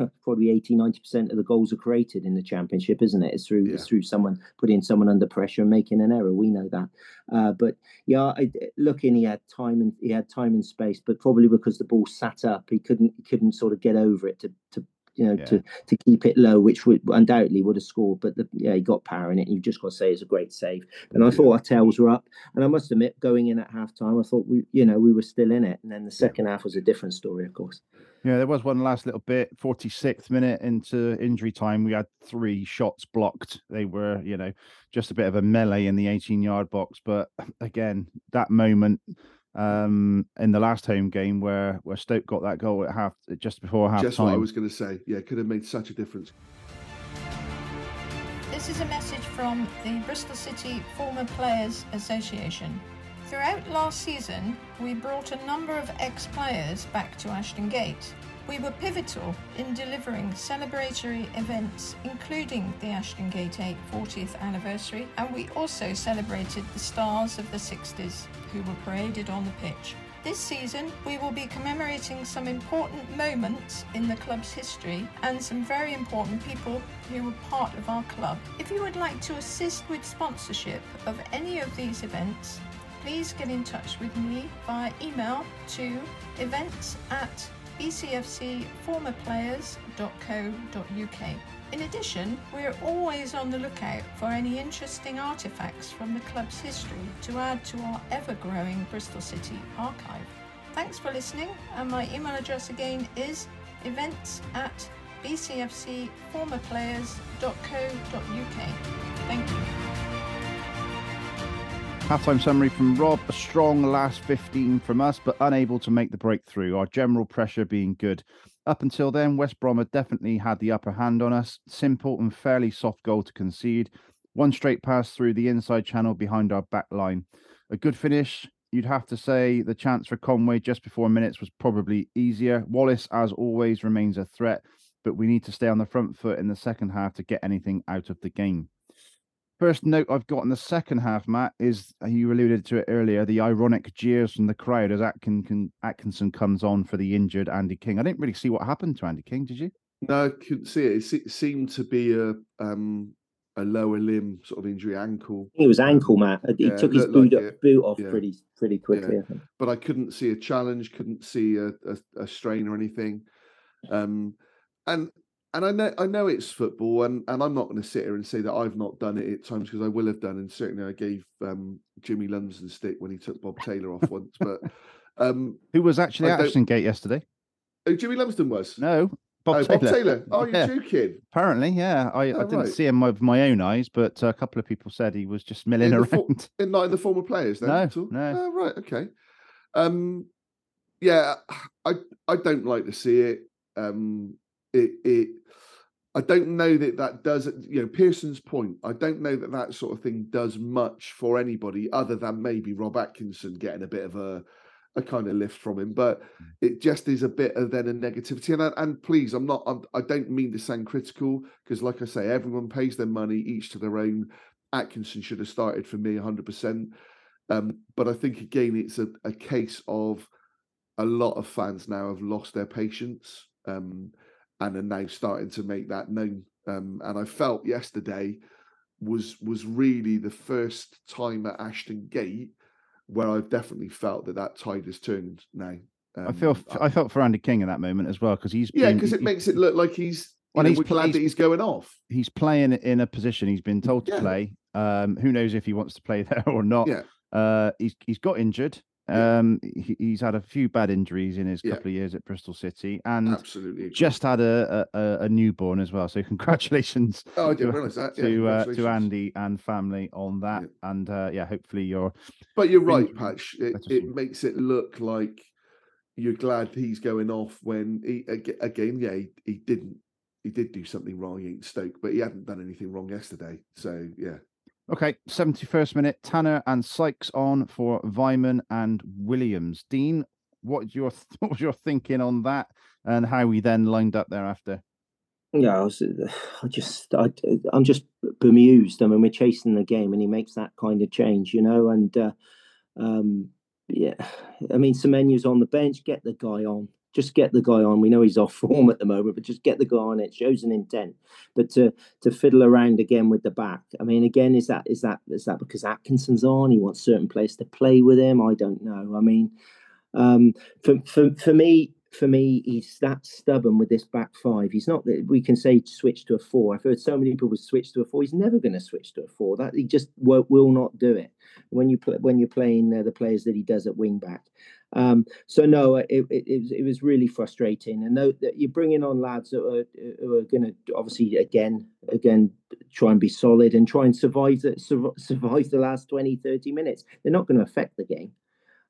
probably 80 90 percent of the goals are created in the championship isn't it? It's through yeah. it's through someone putting someone under pressure and making an error. We know that. Uh, but yeah I, looking he had time and he had time and space but probably because the ball sat up he couldn't he couldn't sort of get over it to to you know, yeah. to to keep it low, which would undoubtedly would have scored. But the, yeah, he got power in it. You've just got to say it's a great save. And I thought our tails were up. And I must admit, going in at half time, I thought we, you know, we were still in it. And then the second half was a different story, of course. Yeah, there was one last little bit. 46th minute into injury time, we had three shots blocked. They were, you know, just a bit of a melee in the 18 yard box. But again, that moment um, in the last home game where where Stoke got that goal at half just before half just time. what I was going to say. Yeah, could have made such a difference. This is a message from the Bristol City Former Players Association. Throughout last season, we brought a number of ex players back to Ashton Gate. We were pivotal in delivering celebratory events, including the Ashton Gate 8 40th anniversary, and we also celebrated the stars of the 60s who were paraded on the pitch. This season, we will be commemorating some important moments in the club's history and some very important people who were part of our club. If you would like to assist with sponsorship of any of these events, please get in touch with me via email to events at bcfcformerplayers.co.uk. In addition, we're always on the lookout for any interesting artefacts from the club's history to add to our ever growing Bristol City archive. Thanks for listening, and my email address again is events at bcfcformerplayers.co.uk. Thank you. Halftime summary from Rob. A strong last 15 from us, but unable to make the breakthrough. Our general pressure being good. Up until then, West Brom had definitely had the upper hand on us. Simple and fairly soft goal to concede. One straight pass through the inside channel behind our back line. A good finish. You'd have to say the chance for Conway just before minutes was probably easier. Wallace, as always, remains a threat, but we need to stay on the front foot in the second half to get anything out of the game. First note I've got in the second half, Matt, is you alluded to it earlier the ironic jeers from the crowd as Atkin, Atkinson comes on for the injured Andy King. I didn't really see what happened to Andy King, did you? No, I couldn't see it. It seemed to be a um, a lower limb sort of injury, ankle. It was ankle, Matt. He Yeah, took his boot, like it. boot off Yeah. pretty pretty quickly. I but I couldn't see a challenge, couldn't see a, a, a strain or anything. Um, and and I know I know it's football, and and I'm not going to sit here and say that I've not done it at times because I will have done, and certainly I gave um, Jimmy Lumsden stick when he took Bob Taylor off once. But um, Who was actually I at Ashton Gate yesterday? oh, Jimmy Lumsden was. No, Bob oh, Taylor. Bob Taylor. Oh, Yeah. you're joking. Apparently, yeah. I, I Oh, didn't right. see him with my own eyes, but a couple of people said he was just milling In around. fo- In not in the former players, then? No, no. Oh, right, okay. Um, yeah, I I don't like to see it. Um, it it. I don't know that that does. You know, Pearson's point. I don't know that that sort of thing does much for anybody other than maybe Rob Atkinson getting a bit of a a kind of lift from him. But it just is a bit of then a negativity. And I- and please, I'm not. I'm, I don't mean to sound critical because, like I say, everyone pays their money, each to their own. Atkinson should have started for me 100%. Um, but I think again, it's a, a case of a lot of fans now have lost their patience um, and are now starting to make that known. Um, and I felt yesterday was was really the first time at Ashton Gate where I've definitely felt that that tide has turned now. I feel Um, I felt for Andy King in that moment as well because he's yeah, because it he- makes it look like he's. Well, Well, he's he's glad he's- that he's going off. he's playing in a position he's been told to Yeah. play. Um, who knows if he wants to play there or not? Yeah. Uh, he's he's got injured. Yeah. Um, he, he's had a few bad injuries in his Yeah. couple of years at Bristol City, and Absolutely. agree. just had a, a a- newborn as well. So congratulations Oh, I didn't to- realise that. Yeah, to uh, to. Andy and family on that. And uh, yeah, hopefully you're But you're right, Patch. It, it makes it look like you're glad he's going off when he again, yeah, he, he didn't. He did do something wrong against Stoke, but he hadn't done anything wrong yesterday. So yeah, okay. Seventy first minute. Tanner and Sykes on for Weimann and Williams. Dean, what your what was your thinking on that, and how we then lined up thereafter? Yeah, I, was, I just, I, I'm just bemused. I mean, we're chasing the game, and he makes that kind of change, you know. And uh, um, yeah, I mean, Semenyo's on the bench. Get the guy on. Just get the guy on. We know he's off form at the moment, but just get the guy on. It shows an intent. But to to fiddle around again with the back, I mean, again, is that is that is that because Atkinson's on? He wants certain players to play with him. I don't know. I mean, um, for for for me, for me, he's that stubborn with this back five. He's not. That we can say switch to a four. I've heard so many people switch to a four. He's never going to switch to a four. That he just will, will not do it when you when you're playing uh, the players that he does at wing back. Um, so no, it, it, it, was, it was really frustrating. And though that you're bringing on lads that are, who are going to obviously again again try and be solid and try and survive the survive the last 20, 30 minutes. They're not going to affect the game.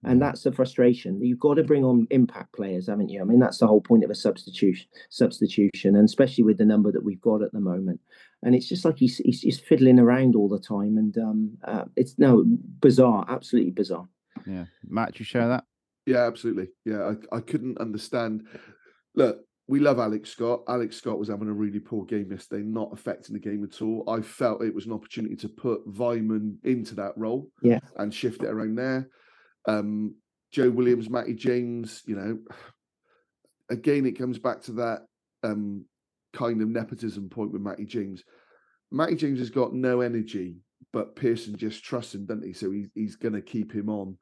And that's the frustration. You've got to bring on impact players, haven't you? I mean, that's the whole point of a substitution. Substitution, and especially with the number that we've got at the moment. And it's just like he's he's, he's fiddling around all the time, and um, uh, it's no bizarre, absolutely bizarre. Yeah, Matt, you share that? yeah, absolutely. Yeah, I, I couldn't understand. Look, we love Alex Scott. Alex Scott was having a really poor game yesterday, not affecting the game at all. I felt it was an opportunity to put Weimann into that role, Yeah. and shift it around there. Um, Joe Williams, Matty James, you know, again, it comes back to that um, kind of nepotism point with Matty James. Matty James has got no energy, but Pearson just trusts him, doesn't he? So he, he's going to keep him on.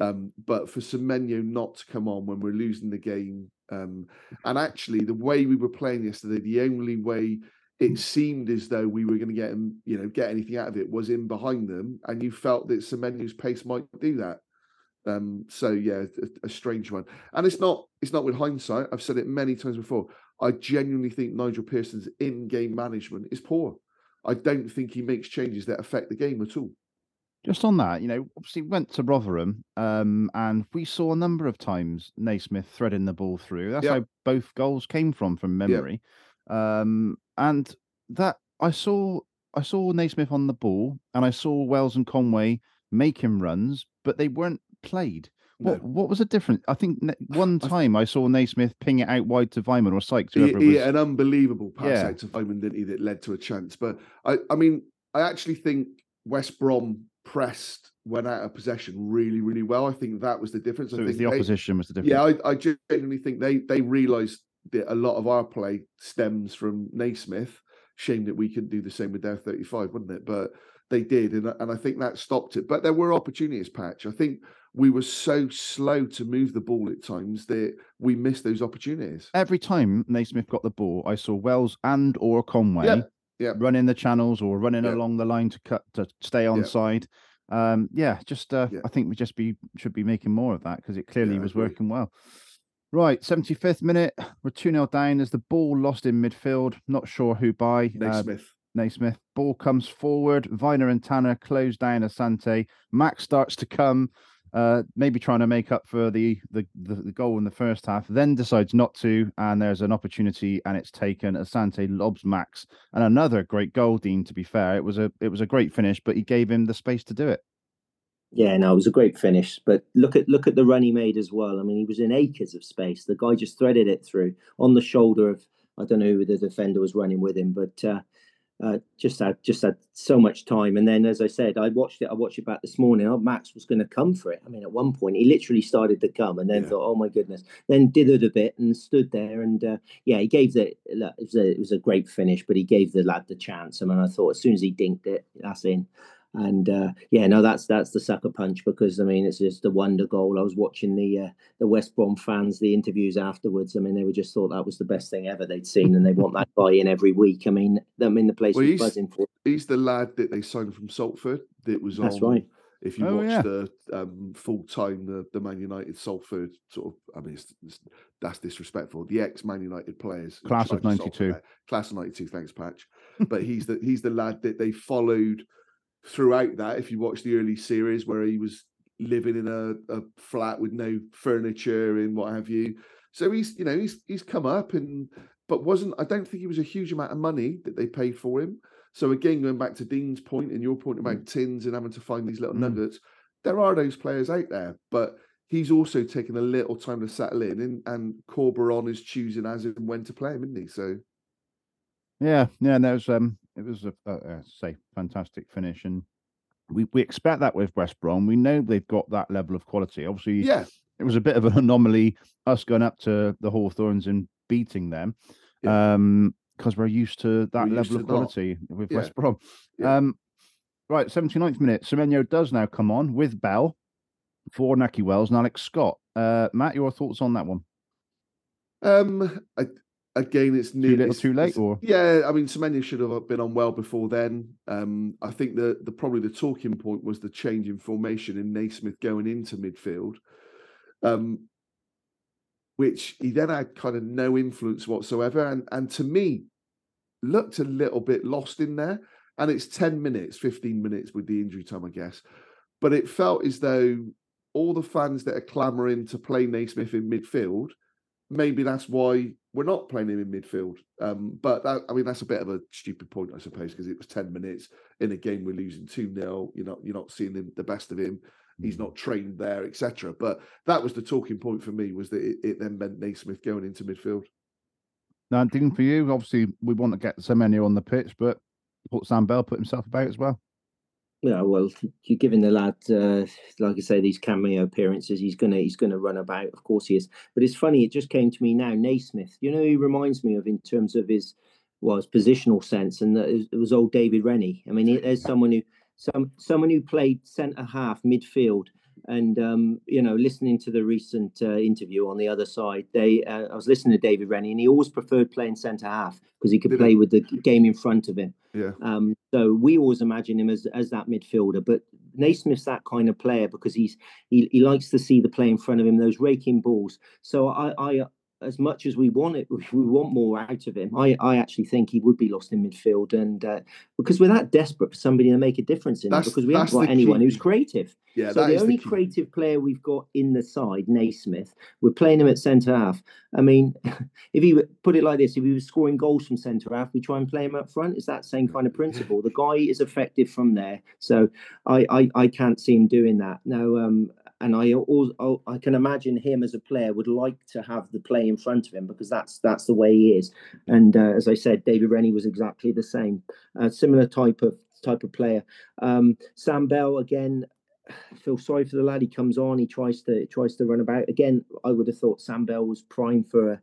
Um, but for Semenyo not to come on when we're losing the game, um, and actually the way we were playing yesterday, the only way it seemed as though we were going to get him, you know, get anything out of it was in behind them, and you felt that Semenyo's pace might do that. Um, so yeah, a, a, strange one, and it's not it's not with hindsight. I've said it many times before. I genuinely think Nigel Pearson's in-game management is poor. I don't think he makes changes that affect the game at all. Just on that, you know, obviously went to Rotherham, um, and we saw a number of times Naismith threading the ball through. That's how both goals came from, from memory. Um, and that I saw, I saw Naismith on the ball, and I saw Wells and Conway making runs, but they weren't played. What no. what was the difference? I think one time I saw Naismith ping it out wide to Weimann or Sykes. He, he was... an unbelievable pass yeah. out to Weimann, didn't he? That led to a chance. But I, I mean, I actually think West Brom pressed went out of possession really, really well. I think that was the difference. So I think the opposition they, was the difference. Yeah, I, I genuinely think they they realised that a lot of our play stems from Naismith. Shame that we couldn't do the same with their 35, wouldn't it? But they did, and and I think that stopped it. But there were opportunities, Patch. I think we were so slow to move the ball at times that we missed those opportunities. Every time Naismith got the ball, I saw Wells and or Conway yep. Yep. running the channels or running yep. along the line to cut to stay on side. Um, yeah, just uh, I think we just be should be making more of that because it clearly yeah, was working well. Right, 75th minute, we're 2 0 down. There's the ball lost in midfield. Not sure who by. Naismith. Uh, Naismith. Ball comes forward. Vyner and Tanner close down Asante. Max starts to come, uh, maybe trying to make up for the, the, the the goal in the first half. Then decides not to, and there's an opportunity, and it's taken. Asante lobs Max, and another great goal. Dean, to be fair, it was a it was a great finish, but he gave him the space to do it. Yeah, no, it was a great finish. But look at look at the run he made as well. I mean, he was in acres of space. The guy just threaded it through on the shoulder of I don't know who the defender was running with him, but uh, uh, just had just had so much time. And then, as I said, I watched it. I watched it back this morning. Oh, Max was going to come for it. I mean, at one point, he literally started to come, and then yeah. thought, "Oh my goodness!" Then dithered a bit and stood there. And uh, yeah, he gave the. It was, a, it was a great finish, but he gave the lad the chance. I mean, I thought as soon as he dinked it, that's in. And uh, yeah, no, that's that's the sucker punch because I mean it's just a wonder goal. I was watching the uh, the West Brom fans, the interviews afterwards. I mean, they were just thought that was the best thing ever they'd seen, and they want that guy in every week. I mean, I mean the place well, was buzzing for. He's the lad that they signed from Salford. That was that's on, right. If you oh, watch yeah. the um, full time the, the Man United Salford sort of, I mean, it's, it's, that's disrespectful. The ex Man United players, class of '92, class of '92. Thanks, Patch. but he's the he's the lad that they followed throughout that, if you watch the early series where he was living in a, a flat with no furniture and what have you. So he's, you know, he's he's come up and but wasn't I don't think he was a huge amount of money that they paid for him. So again, going back to Dean's point and your point about mm. tins and having to find these little mm. nuggets, there are those players out there, but he's also taken a little time to settle in and, and Corberán is choosing as and when to play him, isn't he? So yeah, yeah, and was um it was a, a, a say fantastic finish, and we we expect that with West Brom. We know they've got that level of quality. Obviously, yeah, it was a bit of an anomaly us going up to the Hawthorns and beating them. Yeah. Um, because we're used to that we're level of quality not. with yeah. West Brom. Yeah. Um, right, 79th minute. Semenyo does now come on with Bell for Nakhi Wells and Alex Scott. Uh, Matt, your thoughts on that one? Um, I, again, it's too little, too late, or yeah. I mean, Semenyo should have been on well before then. Um, I think the the probably the talking point was the change in formation in Naismith going into midfield, um, which he then had kind of no influence whatsoever, and and to me, looked a little bit lost in there. And it's ten minutes, fifteen minutes with the injury time, I guess, but it felt as though all the fans that are clamouring to play Naismith in midfield maybe that's why we're not playing him in midfield. Um, but that, I mean, that's a bit of a stupid point, I suppose, because it was ten minutes in a game we're losing two 0 You're not you're not seeing him, the best of him. He's mm. not trained there, etc. But that was the talking point for me was that it, it then meant Naismith going into midfield. Now, Dean, for you, obviously, we want to get Semenyo on the pitch, but put Sam Bell put himself about as well. Yeah, well, you're giving the lad, uh, like I say, these cameo appearances. He's gonna, he's gonna run about. Of course, he is. But it's funny. It just came to me now. Naismith. You know, he reminds me of in terms of his, well, his positional sense, and it was old David Rennie. I mean, there's someone who, some, someone who played centre half, midfield, And um, you know, listening to the recent uh, interview on the other side, they uh, I was listening to David Rennie, and he always preferred playing centre half because he could Did play he? with the game in front of him. Yeah. Um, so we always imagine him as as that midfielder, but Naismith's that kind of player because he's he, he likes to see the play in front of him, those raking balls. So I, I as much as we want it, we want more out of him. I, I actually think he would be lost in midfield, and uh, because we're that desperate for somebody to make a difference in it, because we haven't got anyone key. who's creative. Yeah, so the only key. creative player we've got in the side, Naismith, we're playing him at centre half. I mean, if he put it like this, if he was scoring goals from centre half, we try and play him up front. It's that same kind of principle. The guy is effective from there, so I I, I can't see him doing that now. Um, and I also I can imagine him as a player would like to have the play in front of him because that's that's the way he is. And uh, as I said, David Rennie was exactly the same, uh, similar type of type of player. Um, Sam Bell again. Feel sorry for the lad. He comes on. He tries to tries to run about again. I would have thought Sam Bell was prime for a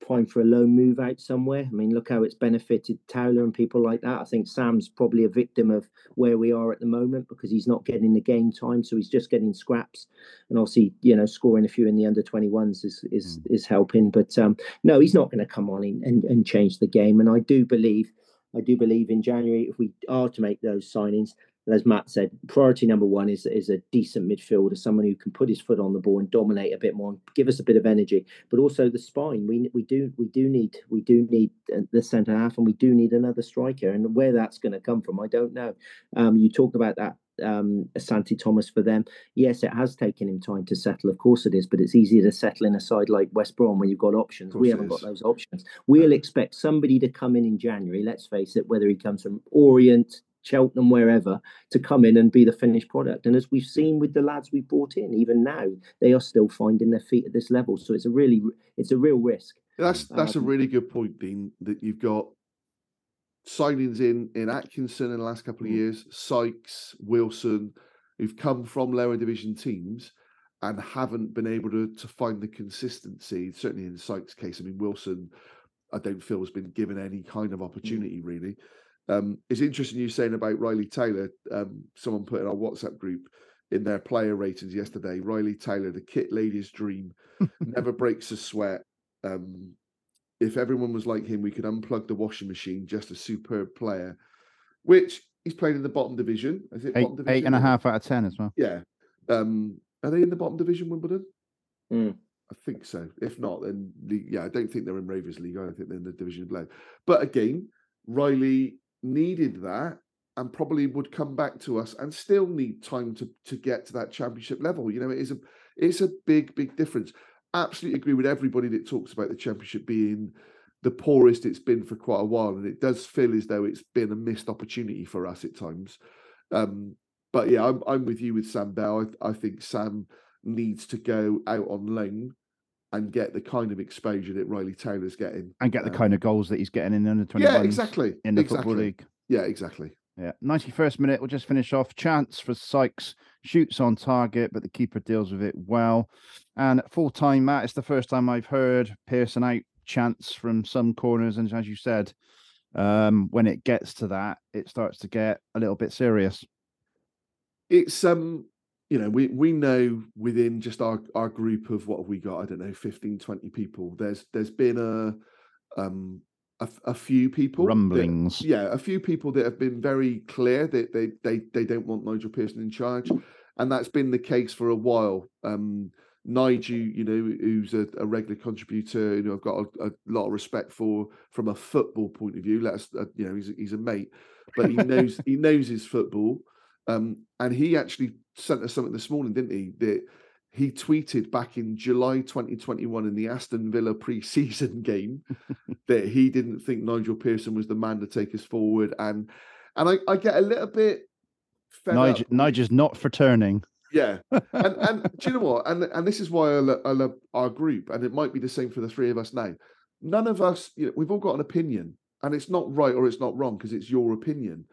prime for a low move out somewhere. I mean, look how it's benefited Towler and people like that. I think Sam's probably a victim of where we are at the moment because he's not getting the game time, so he's just getting scraps. And obviously, you know, scoring a few in the under 21s is is is helping. But um, no, he's not going to come on in and, and change the game. And I do believe, I do believe in January if we are to make those signings. As Matt said, priority number one is is a decent midfielder, someone who can put his foot on the ball and dominate a bit more, and give us a bit of energy. But also the spine, we we do we do need we do need uh, the centre half, and we do need another striker. And where that's going to come from, I don't know. Um, you talk about that um Asante Thomas for them. Yes, it has taken him time to settle. Of course it is, but it's easier to settle in a side like West Brom when you've got options. We haven't got those options. We'll expect somebody to come in in January. Let's face it, whether he comes from Orient, Cheltenham, wherever, to come in and be the finished product. And as we've seen with the lads we brought in, even now they are still finding their feet at this level. So it's a really, it's a real risk. That's that's a Um, really good point, Dean. That you've got signings in in Atkinson in the last couple of Mm. years, Sykes, Wilson, who've come from lower division teams and haven't been able to to find the consistency. Certainly in Sykes' case, I mean Wilson, I don't feel has been given any kind of opportunity really. Um, it's interesting you saying about Riley Taylor. Um, someone put in our WhatsApp group in their player ratings yesterday. Riley Taylor, the kit lady's dream, never breaks a sweat. Um, if everyone was like him, we could unplug the washing machine. Just a superb player, which he's playing in the bottom division. Is it Eight, bottom division? eight and a or- half out of ten as well. Yeah. Um, are they in the bottom division, Wimbledon? Mm. I think so. If not, then the, yeah, I don't think they're in Ravers League. I think they're in the division below. But again, Riley needed that and probably would come back to us and still need time to to get to that championship level. You know, it is a it's a big, big difference. Absolutely agree with everybody that talks about the championship being the poorest it's been for quite a while, and it does feel as though it's been a missed opportunity for us at times. Um, but yeah, I'm I'm with you with Sam Bell. I, I think Sam needs to go out on loan and get the kind of exposure that Riley Taylor's getting. And get the Um, kind of goals that he's getting in the under 21s yeah, exactly. in the exactly. Football League. Yeah, exactly. Yeah, 91st minute, we'll just finish off. Chance for Sykes, shoots on target, but the keeper deals with it well. And full time, Matt, it's the first time I've heard Pearson out chance from some corners. And as you said, um, when it gets to that, it starts to get a little bit serious. It's um, you know, we we know within just our our group of what have we got? I don't know, 15, 20 people. There's there's been a um a, a few people that- Rumblings. yeah, a few people that have been very clear that they they they don't want Nigel Pearson in charge, and that's been the case for a while. Um, Nigel, you know, who's a, a regular contributor, you know, I've got a, a lot of respect for from a football point of view. Let's, uh, you know, he's he's a mate, but he knows he knows his football. Um, and he actually sent us something this morning, didn't he? That he tweeted back in July 2021 in the Aston Villa pre-season game that he didn't think Nigel Pearson was the man to take us forward. And and I, I get a little bit fed up. Nigel, Nigel's not for turning. Yeah, and and do you know what? And and this is why I love, I love our group, and it might be the same for the three of us now. None of us, you know, we've all got an opinion, and it's not right or it's not wrong because it's your opinion.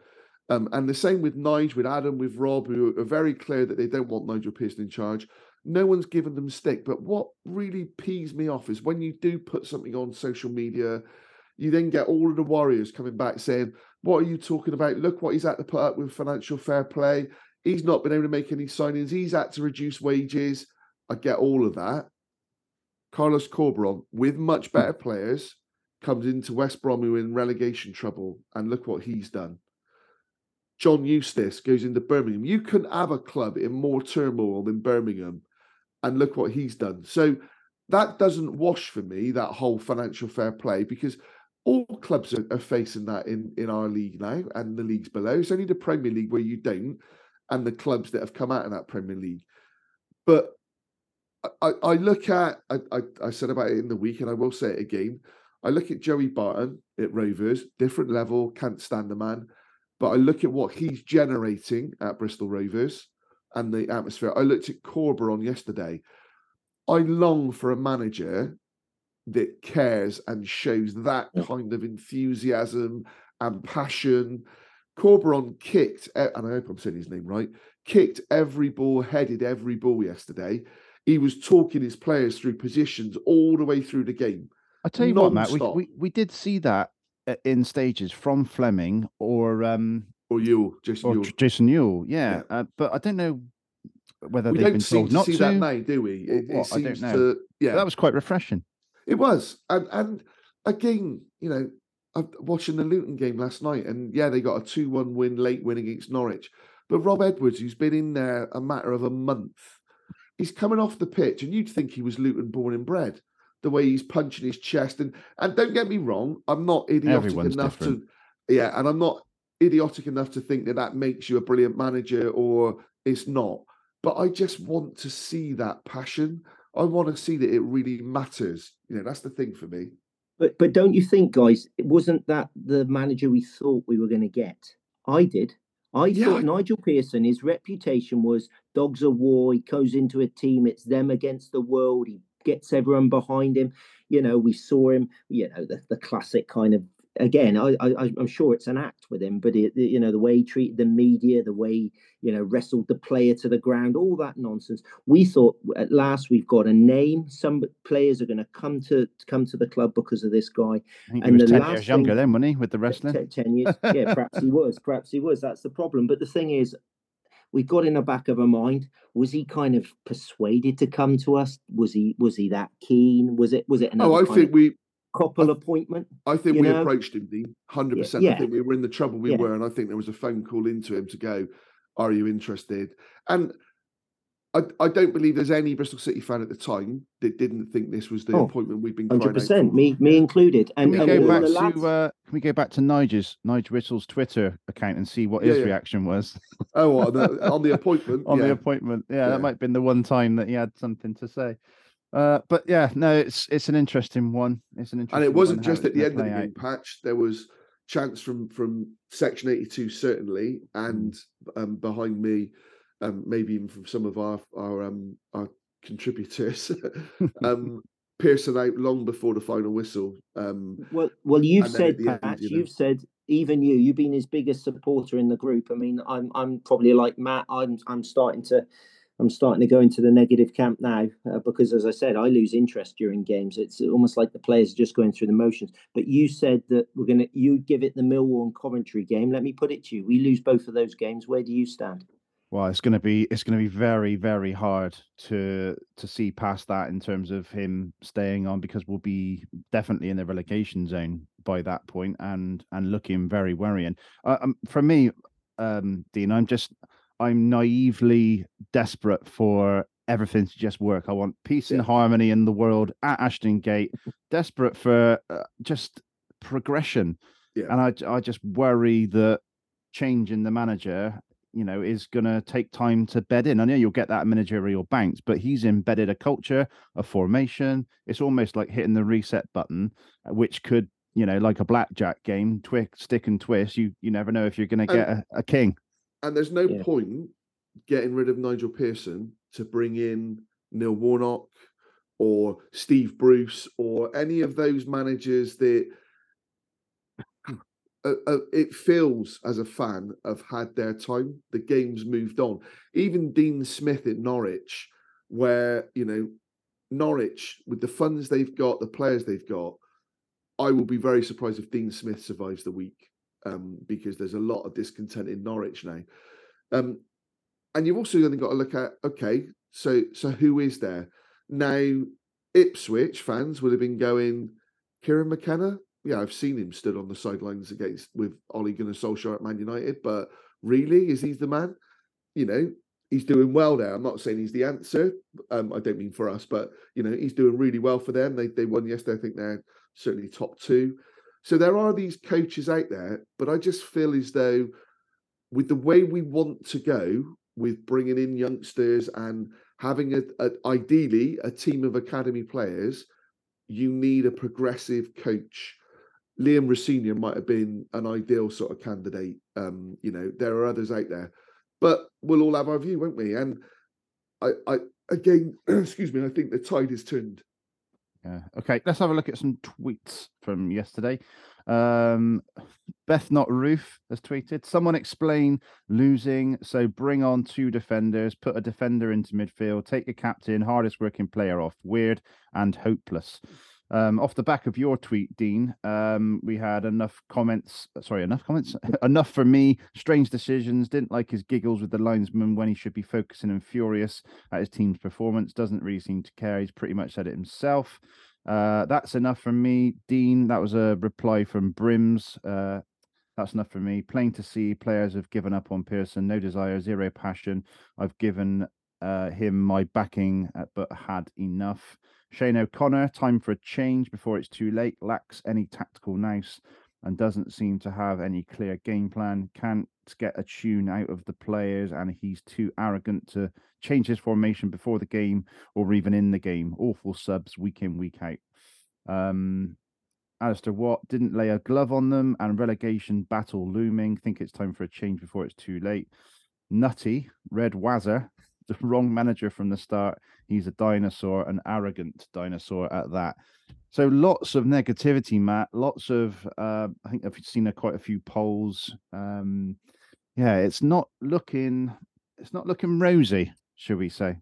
Um, and the same with Nigel, with Adam, with Rob, who are very clear that they don't want Nigel Pearson in charge. No one's given them stick. But what really pees me off is when you do put something on social media, you then get all of the warriors coming back saying, "What are you talking about? Look what he's had to put up with financial fair play." He's not been able to make any signings. He's had to reduce wages. I get all of that. Carlos Corberán, with much Hmm. better players, comes into West Brom who are in relegation trouble, and look what he's done. John Eustace goes into Birmingham. You couldn't have a club in more turmoil than Birmingham, and look what he's done. So that doesn't wash for me that whole financial fair play because all clubs are, are facing that in in our league now and the leagues below. It's only the Premier League where you don't, and the clubs that have come out of that Premier League. But I, I I look at I, I I said about it in the week, and I will say it again. I look at Joey Barton at Rovers, different level, can't stand the man. But I look at what he's generating at Bristol Rovers and the atmosphere. I looked at Corberán yesterday. I long for a manager that cares and shows that kind of enthusiasm and passion. Corberán kicked, and I hope I'm saying his name right, kicked every ball, headed every ball yesterday. He was talking his players through positions all the way through the game. I tell you what, Matt, we, we we did see that in stages from Fleming or um Or you, Jason, or. Jason Newell, yeah. Yeah. Uh, but I don't know whether we they've been told to not see to. that now, do we? It, it what, I don't seems know. to, But yeah, that was quite refreshing. it was, and and again, you know, I'm watching the Luton game last night, and yeah, they got a two-one win, late win against Norwich. But Rob Edwards, who's been in there a matter of a month, he's coming off the pitch, and you'd think he was Luton born and bred. The way he's punching his chest, and and don't get me wrong, I'm not idiotic Everyone's enough different. to, yeah, and I'm not idiotic enough to think that that makes you a brilliant manager or it's not. But I just want to see that passion. I want to see that it really matters. You know, that's the thing for me. But but don't you think, guys, it wasn't that the manager we thought we were going to get? I did. I Yeah, thought I- Nigel Pearson, his reputation was dogs of war. He goes into a team, it's them against the world. He gets everyone behind him. You know, we saw him. You know, the, the classic kind of. Again, I, I I'm sure it's an act with him, but it, you know the way he treated the media, the way you know wrestled the player to the ground, all that nonsense. We thought at last we've got a name. Some players are going to come to come to the club because of this guy. And he was the 10 last years younger thing- then, wasn't he, with the wrestling? te- 10 years. Yeah, perhaps he was. Perhaps he was. That's the problem. But the thing is, we got in the back of our mind. Was he kind of persuaded to come to us? Was he was he that keen? Was it was it another Oh, I think we, couple appointment? I think we know? approached him, the hundred Yeah, percent. I think we were in the trouble we Yeah. were, and I think there was a phone call into him to go, "Are you interested?" And I, I don't believe there's any Bristol City fan at the time that didn't think this was the Oh, appointment we've been Hundred percent. Me me included. Can And, we and go all back to lads- uh, can we go back to Nigel's Nigel Whittle's Twitter account and see what Yeah, his yeah. reaction was Oh, what, the, on the appointment, on yeah. the appointment? Yeah, Yeah. that might have been the one time that he had something to say. Uh, but yeah, no, it's it's an interesting one. It's an interesting and it wasn't one, just at the end of the play game patch. There was chance from from section 82 certainly, and um, behind me, um, maybe even from some of our our um, our contributors. um, Pearson out long before the final whistle. Um, Well, well, you've And then at said, the end, you know. you've said, even you, you've been his biggest supporter in the group. I mean, I'm, I'm probably like Matt. I'm, I'm starting to, I'm starting to go into the negative camp now uh, because, as I said, I lose interest during games. It's almost like the players are just going through the motions. But you said that we're gonna, you give it the Millwall and Coventry game. Let me put it to you: we lose both of those games. Where do you stand? Well, it's going to be it's going to be very very hard to to see past that in terms of him staying on because we'll be definitely in the relegation zone by that point and and looking very worrying. Uh, um, for me, um, Dean, I'm just I'm naively desperate for everything to just work. I want peace and harmony in the world at Ashton Gate. desperate for uh, just progression, Yeah. and I I just worry that changing the manager you know, is going to take time to bed in. I know you'll get that at managerial banks, but he's embedded a culture, a formation. It's almost like hitting the reset button, uh, which could, you know, like a blackjack game, twi- stick and twist. You you never know if you're going to get a, a king. and there's no Yeah. point getting rid of Nigel Pearson to bring in Neil Warnock or Steve Bruce or any of those managers that uh, uh, it feels as a fan have had their time. The game's moved on. Even Dean Smith at Norwich, where you know Norwich with the funds they've got, the players they've got, I will be very surprised if Dean Smith survives the week um, because there's a lot of discontent in Norwich now. Um, and you've also then got to look at okay, so so who is there now? Ipswich fans would have been going Kieran McKenna. Yeah, I've seen him stood on the sidelines against with Ole Gunnar Solskjaer at Man United, but really, is he the man? You know, he's doing well there. I'm not saying he's the answer. Um, I don't mean for us, but you know, he's doing really well for them. They they won yesterday. I think they're certainly top two. So there are these coaches out there, but I just feel as though with the way we want to go with bringing in youngsters and having a, a ideally a team of academy players, you need a progressive coach. Liam Rosenior might have been an ideal sort of candidate. Um, you know, there are others out there, but we'll all have our view, won't we? And I, I again, excuse me, I think the tide has turned. Yeah. Okay. Let's have a look at some tweets from yesterday. Um, Beth Not Roof has tweeted, someone explain losing. So bring on two defenders, put a defender into midfield, take your captain, hardest working player off. Weird and hopeless. Um, off the back of your tweet, Dean, um, we had enough comments. Sorry, enough comments. enough for me. Strange decisions. Didn't like his giggles with the linesman when he should be focusing and furious at his team's performance. Doesn't really seem to care. He's pretty much said it himself. Uh, that's enough from me, Dean. That was a reply from Brims. Uh, that's enough for me. Plain to see, players have given up on Pearson. No desire, zero passion. I've given uh, him my backing, uh, but had enough. Shane O'Connor, time for a change before it's too late. Lacks any tactical nous and doesn't seem to have any clear game plan. Can't get a tune out of the players, and he's too arrogant to change his formation before the game or even in the game. Awful subs week in, week out. Um, Alistair Watt didn't lay a glove on them, and relegation battle looming. Think it's time for a change before it's too late. Nutty, Red Wazzer, the wrong manager from the start. He's a dinosaur, an arrogant dinosaur at that. So lots of negativity, Matt. Lots of uh, I think I've seen a, quite a few polls. Um, yeah, it's not looking it's not looking rosy, should we say?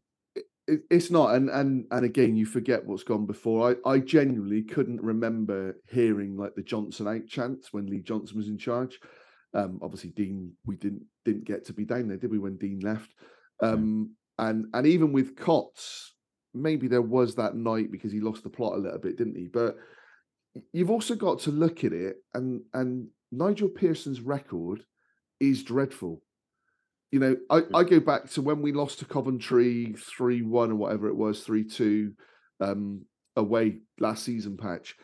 It, it's not, and and and again, you forget what's gone before. I I genuinely couldn't remember hearing like the Johnson out chants when Lee Johnson was in charge. Um, obviously, Dean, we didn't didn't get to be down there, did we? When Dean left, um, and and even with Cots, maybe there was that night because he lost the plot a little bit, didn't he? But you've also got to look at it, and and Nigel Pearson's record is dreadful. You know, I, I go back to when we lost to Coventry three one or whatever it was, three two um, away last season patch.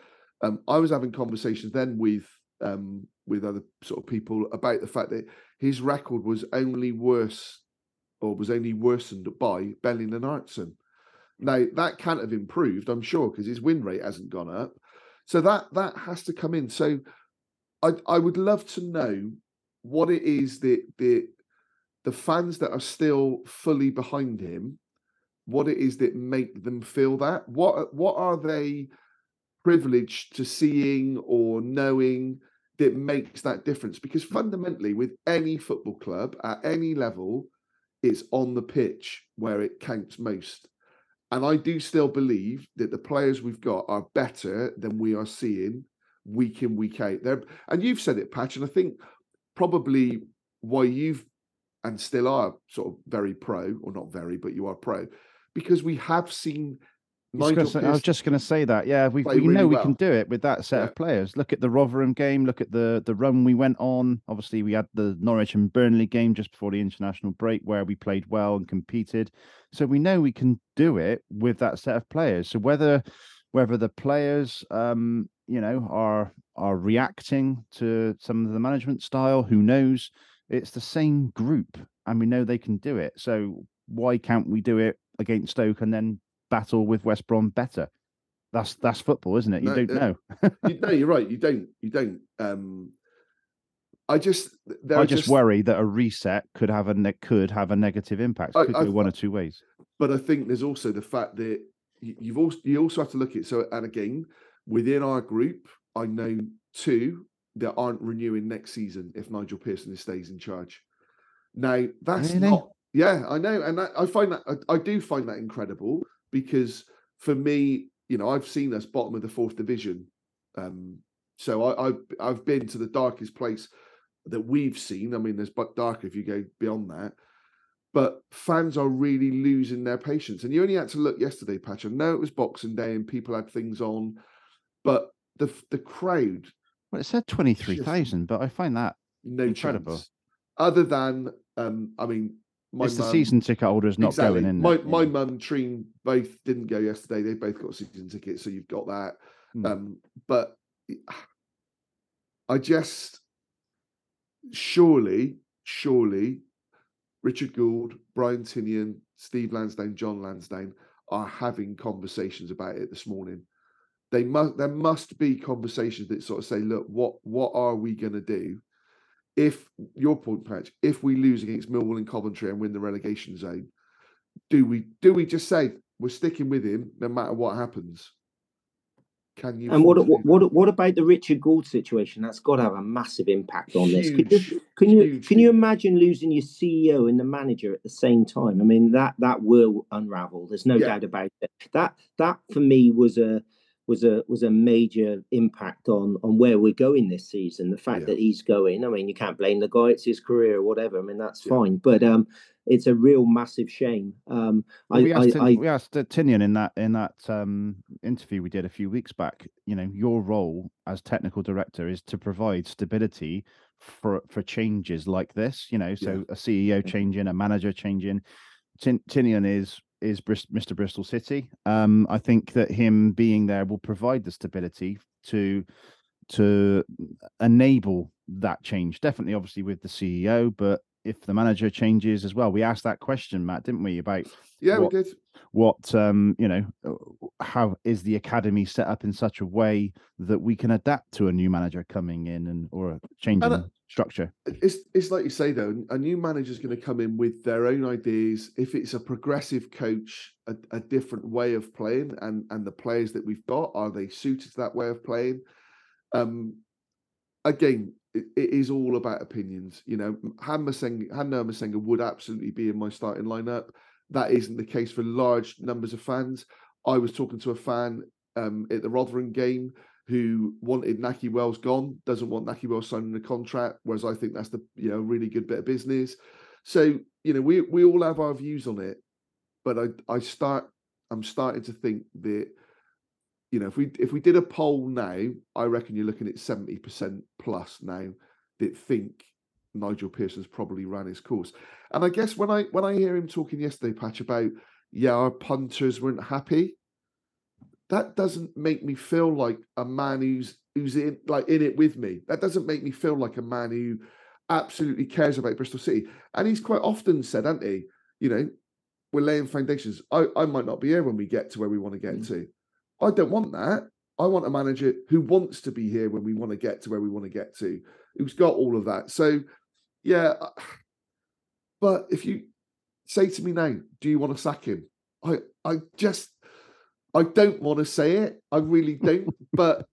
Um, I was having conversations then with um, with other sort of people about the fact that his record was only worse or was only worsened by Belling and Artson. Hmm. Now that can't have improved, I'm sure, because his win rate hasn't gone up. So that that has to come in. So I I would love to know what it is that the the fans that are still fully behind him, what it is that make them feel that. What what are they privileged to seeing or knowing that makes that difference? Because fundamentally, with any football club at any level, it's on the pitch where it counts most. And I do still believe that the players we've got are better than we are seeing week in, week out. There, and you've said it, Patch, and I think probably why you've and still are sort of very pro, or not very, but you are pro, because we have seen Say, I was just going to say that. Yeah, we, we really know we well. can do it with that set yeah. of players. Look at the Rotherham game. Look at the the run we went on. Obviously, we had the Norwich and Burnley game just before the international break where we played well and competed. So we know we can do it with that set of players. So whether whether the players, um, you know, are are reacting to some of the management style, who knows? It's the same group, and we know they can do it. So why can't we do it against Stoke and then battle with West Brom better. That's that's football, isn't it? You no, don't uh, know. you, no, you're right. You don't. You don't. Um, I just. I just, just, worry that a reset could have a ne- could have a negative impact. Could I, go I, one or two ways. But I think there's also the fact that you've also you also have to look at so and again within our group, I know two that aren't renewing next season if Nigel Pearson stays in charge. Now that's really? not. Yeah, I know, and I, I find that I, I do find that incredible because for me, you know, I've seen us bottom of the fourth division. Um, so I, I've I've been to the darkest place that we've seen. I mean, there's but darker if you go beyond that. but fans are really losing their patience. And you only had to look yesterday, Patch. I know it was Boxing Day and people had things on, but the the crowd, Well, it said twenty three thousand, but I find that no Incredible. chance. Other than, um, I mean, my it's the season ticket holders not exactly. going in. My my yeah. mum, Treen, both didn't go yesterday. They both got season tickets, so you've got that. Hmm. Um, but I just surely, surely, Richard Gould, Brian Tinnion, Steve Lansdown, Jon Lansdown are having conversations about it this morning. They must. There must be conversations that sort of say, "Look, what what are we going to do if your point, Patch? If we lose against Millwall and Coventry and win the relegation zone, do we do we just say we're sticking with him no matter what happens? Can you? And what what what, what about the Richard Gould situation? That's got to have a massive impact on this. Can you, can you huge, can you imagine losing your CEO and the manager at the same time? I mean that that will unravel. There's no Yeah. doubt about it. That that for me was a was a was a major impact on on where we're going this season. The fact Yeah. that he's going. I mean, you can't blame the guy. It's his career or whatever. I mean, that's Yeah. fine. But um, it's a real massive shame. Um, Well, we I, asked, I, I we asked uh, Tinnion in that in that um, interview we did a few weeks back. You know, your role as technical director is to provide stability for for changes like this. You know, so a CEO changing, a manager changing. Tin- Tinnion is is Mr. Bristol City. Um, I think that him being there will provide the stability to to enable that change. Definitely, obviously, with the CEO, but if the manager changes as well, we asked that question, Matt, didn't we, about Yeah, what- we did. what um you know how is the academy set up in such a way that we can adapt to a new manager coming in and or a changing uh, structure It's it's like you say though, a new manager's going to come in with their own ideas. If it's a progressive coach, a, a different way of playing, and and the players that we've got are they suited to that way of playing? Um, again, it, it is all about opinions. You know, Han Noah Massengo would absolutely be in my starting lineup. That isn't the case for large numbers of fans. I was talking to a fan um, at the Rotherham game who wanted Nakhi Wells gone, doesn't want Nakhi Wells signing a contract, whereas I think that's the you know really good bit of business. So you know we we all have our views on it, but I I start I'm starting to think that you know if we if we did a poll now, I reckon you're looking at seventy percent plus now that think Nigel Pearson's probably ran his course. And I guess when I when I hear him talking yesterday, Patch about yeah our punters weren't happy that doesn't make me feel like a man who's who's in like in it with me. That doesn't make me feel like a man who absolutely cares about Bristol City. And he's quite often said, hasn't he? You know, we're laying foundations. I, I might not be here when we get to where we want to get to. I don't want that. I want a manager who wants to be here when we want to get to where we want to get to, who's got all of that. So, yeah. uh, But if you say to me now, do you want to sack him? I, I just, I don't want to say it. I really don't. but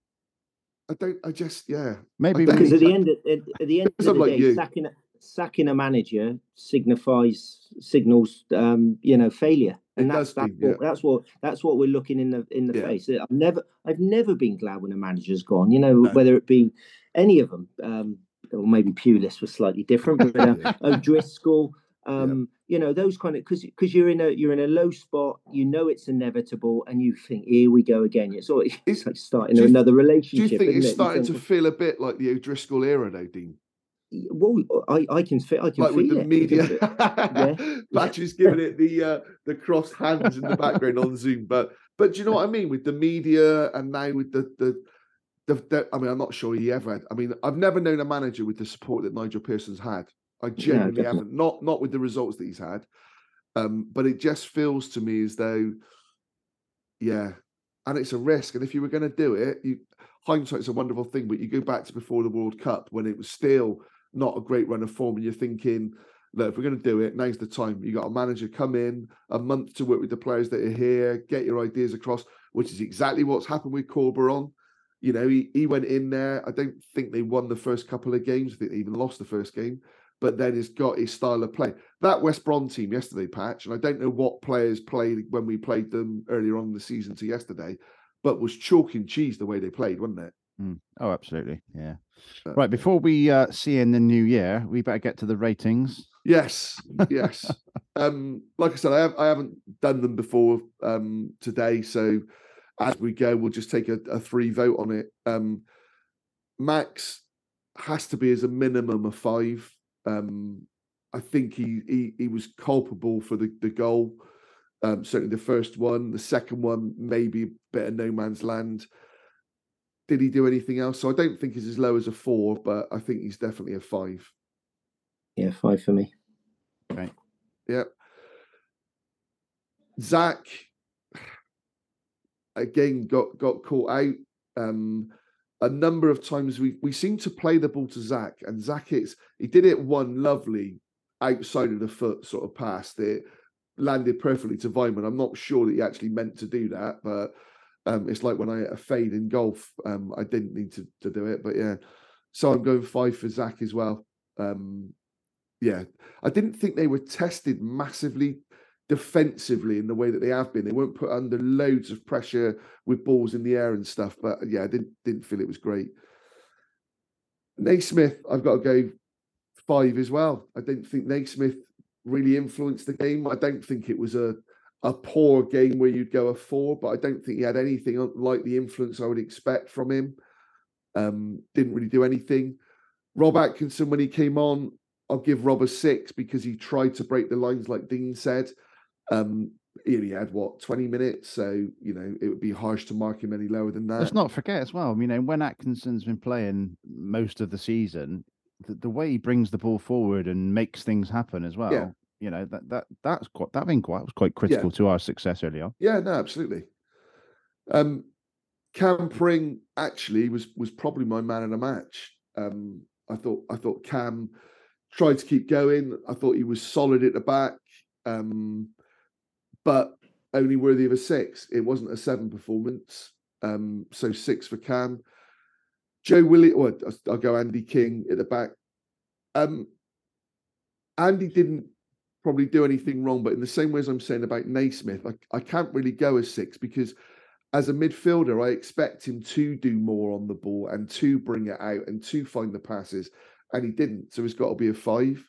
I don't. I just, yeah. maybe because at the end of, at, at the end of the like day, you. sacking a, sacking a manager signifies signals um, you know failure, and It that's that's what, that's what that's what we're looking in the in the Yeah. face. I've never I've never been glad when a manager's gone. You know No. whether it be any of them, um, or maybe Pulis was slightly different, but uh, O'Driscoll. Um, you know those kind of because because you're in a you're in a low spot. You know it's inevitable, and you think here we go again. It's all it's like starting you- another relationship. Do you think it's it? Starting to feel a bit like the O'Driscoll era, though, Dean? well, I, I can feel I can Like feel with the it. media, yeah. Is giving it the uh, the cross hands in the background on Zoom. But but do you know what I mean with the media and now with the the. The, the, I mean, I'm not sure he ever had. I mean, I've never known a manager with the support that Nigel Pearson's had. I genuinely definitely. haven't. Not not with the results that he's had, um, but it just feels to me as though, yeah, and it's a risk. And if you were going to do it, you hindsight's a wonderful thing. But you go back to before the World Cup when it was still not a great run of form, and you're thinking, look, if we're going to do it, now's the time. You got a manager come in a month to work with the players that are here, get your ideas across, which is exactly what's happened with Corberán. You know, he, he went in there. I don't think they won the first couple of games. I think they even lost the first game. But then he's got his style of play. That West Brom team yesterday, Patch, and I don't know what players played when we played them earlier on in the season to yesterday, but was chalk and cheese the way they played, wasn't it? Mm. Oh, absolutely. Yeah. Right. Before we uh, see in the new year, we better get to the ratings. Yes, yes. um, like I said, I, have, I haven't done them before um, today, so as we go, we'll just take a, a three vote on it. Um, Max has to be as a minimum of five. Um, I think he, he he was culpable for the the goal. Um, certainly the first one, the second one, maybe a bit of no man's land. Did he do anything else? So I don't think he's as low as a four, but I think he's definitely a five. Yeah, five for me. Right. Yep. Zach again got got caught out. Um, a number of times we we seem to play the ball to Zach, and Zach hits. He did it one lovely outside of the foot sort of pass that landed perfectly to Weimann. I'm not sure that he actually meant to do that, but um, it's like when I a fade in golf. Um, I didn't need to to do it, but yeah. So I'm going five for Zach as well. Um, yeah, I didn't think they were tested massively defensively in the way that they have been. They weren't put under loads of pressure with balls in the air and stuff. But yeah, I didn't didn't feel it was great. Naismith, I've got to go five as well. I didn't think Naismith really influenced the game. I don't think it was a a poor game where you'd go a four, but I don't think he had anything like the influence I would expect from him. Um, didn't really do anything. Rob Atkinson, when he came on, I'll give Rob a six because he tried to break the lines, like Dean said. Um, he only had what 20 minutes, so you know it would be harsh to mark him any lower than that. Let's not forget as well. You know, when Atkinson's been playing most of the season, the, the way he brings the ball forward and makes things happen as well. You know that that that's quite that been quite was quite critical to our success early on. Yeah, no, absolutely. Um, Cam Pring actually was was probably my man in the match. Um, I thought I thought Cam tried to keep going. I thought he was solid at the back, um, but only worthy of a six. It wasn't a seven performance, um, so six for Cam. Joe Willie, I'll go Andy King at the back. Um, Andy didn't probably do anything wrong, but in the same way as I'm saying about Naismith, I, I can't really go as six because as a midfielder, I expect him to do more on the ball and to bring it out and to find the passes, and he didn't. So he's got to be a five.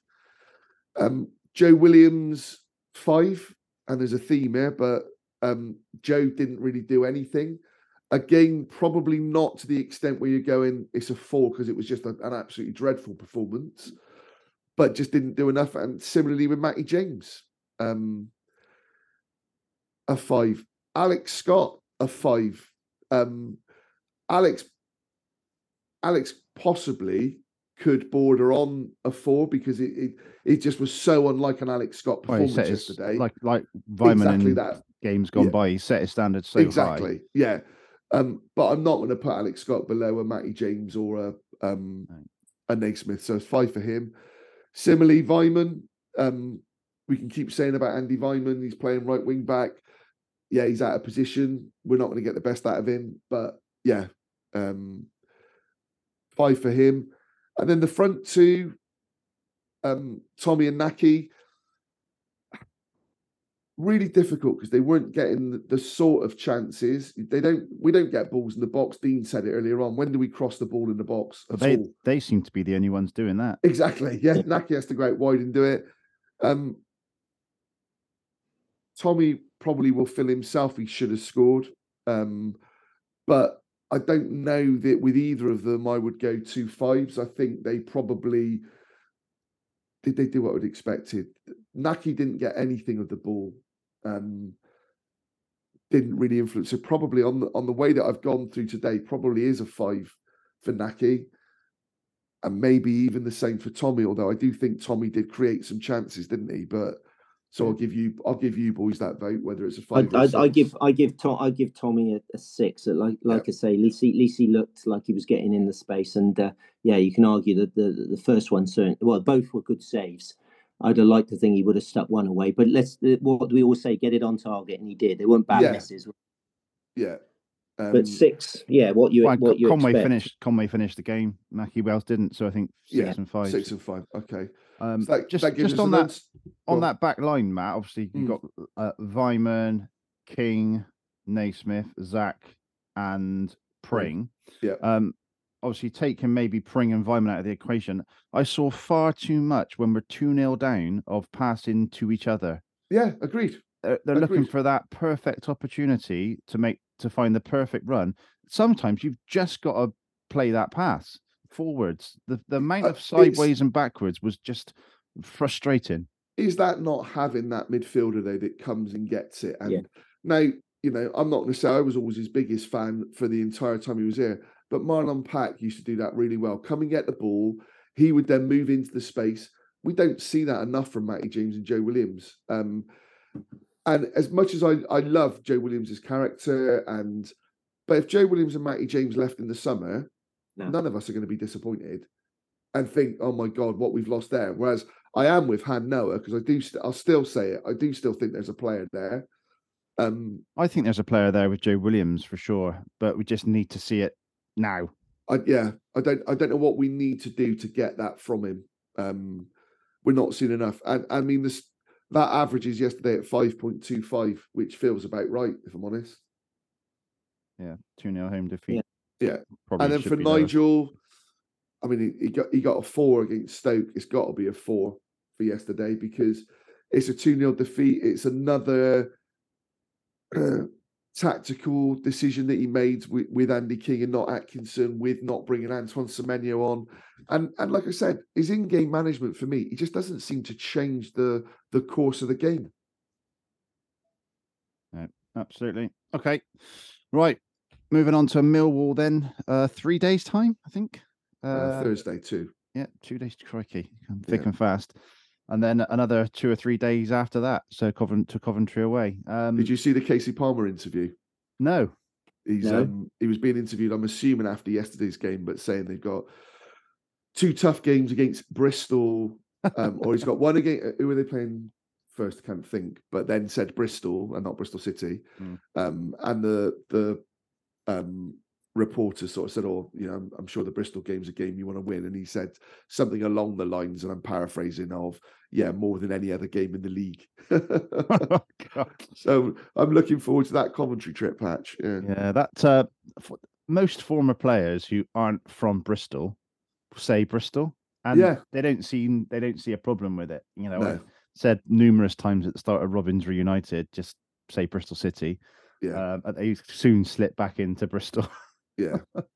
Um, Joe Williams, five, and there's a theme here, but um, Joe didn't really do anything. Again, probably not to the extent where you're going, it's a four because it was just a- an absolutely dreadful performance, but just didn't do enough. And similarly with Matty James, um, a five. Alex Scott, a five. Um, Alex, Alex possibly could border on a four because it it, it just was so unlike an Alex Scott Well, performance his, yesterday. like like Weimann exactly that. games gone Yeah. by, he set his standards so high. exactly. Yeah. Um, but I'm not going to put Alex Scott below a Matty James or a um Right. a Naismith. So it's five for him. Similarly, Weimann, um, we can keep saying about Andy Weimann, he's playing right wing back. Yeah, he's out of position. We're not going to get the best out of him, but yeah, um, five for him. And then the front two, um, Tommy and Nakhi, really difficult because they weren't getting the, the sort of chances. They don't. We don't get balls in the box. Dean said it earlier on. When do we cross the ball in the box? But at they all? they seem to be the only ones doing that. Exactly. Yeah, Nakhi has to go out wide and do it. Um, Tommy probably will feel himself. He should have scored, um, but I don't know that with either of them I would go two fives. I think they probably did. They do what I would expected. Nakhi didn't get anything of the ball. Um, didn't really influence. So probably on the on the way that I've gone through today, probably is a five for Nakhi and maybe even the same for Tommy. Although I do think Tommy did create some chances, didn't he? But so I'll give you, I'll give you boys that vote, whether it's a five. or a I, I six. give I give Tom I give Tommy a, a six. Like like I say, at least he, at least he looked like he was getting in the space, and uh, yeah, you can argue that the the first one certainly well both were good saves. I'd have liked to think he would have stuck one away, but let's uh, what do we always say? Get it on target, and he did. They weren't bad Yeah. misses, yeah. Um, but six, yeah, what you Well, what you Conway expect. finished Conway finished the game. Nakhi Wells didn't, so I think six Yeah, and five. six and five. Okay. Um, So that, just that just on that on that back line, Matt. Obviously, you Mm. got uh, Weimann, King, Naismith, Zach, and Pring. Yeah. Um, obviously taking maybe Pring and Weimann out of the equation, I saw far too much when we're 2 0 down of passing to each other. Yeah, agreed. They're, they're looking for that perfect opportunity to make to find the perfect run. Sometimes you've just got to play that pass forwards. The the amount Uh, of sideways and backwards was just frustrating. Is that not having that midfielder though that comes and gets it? And Yeah. now, you know, I'm not going to say I was always his biggest fan for the entire time he was here, but Marlon Pack used to do that really well. Come and get the ball. He would then move into the space. We don't see that enough from Matty James and Joe Williams. Um, and as much as I, I love Joe Williams' character, and but if Joe Williams and Matty James left in the summer, No. none of us are going to be disappointed and think, "Oh my God, what we've lost there." Whereas I am with Han Noah because I do, st- I'll still say it. I do still think there's a player there. Um, I think there's a player there with Joe Williams for sure, but we just need to see it now. I, yeah, I don't, I don't know what we need to do to get that from him. Um, we're not seeing enough, and I mean this. That averages yesterday at five point two five, which feels about right, if I'm honest. Yeah, 2 0 home defeat. Yeah. Probably and then for. Nigel, I mean, he, he got he got a four against Stoke. It's got to be a four for yesterday because it's a 2 0 defeat. It's another uh, tactical decision that he made with, with Andy King and not Atkinson, with not bringing Antoine Semenyo on. And and like I said, his in-game management for me, he just doesn't seem to change the the course of the game. Absolutely. Okay. Right. Moving on to Millwall then. Uh, three days' time, I think. Uh, Uh, Thursday too. Yeah, two days to crikey. Thick Yeah. and fast. And then another two or three days after that. So Covent to Coventry away. Um, Did you see the Kasey Palmer interview? No. He's No. um he was being interviewed, I'm assuming after yesterday's game, but saying they've got two tough games against Bristol, um, or he's got one against who are they playing first? I can't think, but then said Bristol and not Bristol City. Mm. Um, and the the um reporter sort of said, Oh, you know, I'm, I'm sure the Bristol game's a game you want to win. And he said something along the lines, and I'm paraphrasing of, yeah, more than any other game in the league. oh, so I'm looking forward to that commentary trip, Patch. Yeah. Yeah, that uh, f- most former players who aren't from Bristol say Bristol, and Yeah. they don't see they don't see a problem with it. You know, No. I've said numerous times at the start of Robins Reunited, just say Bristol City. Yeah. Um, and they soon slip back into Bristol. Yeah. But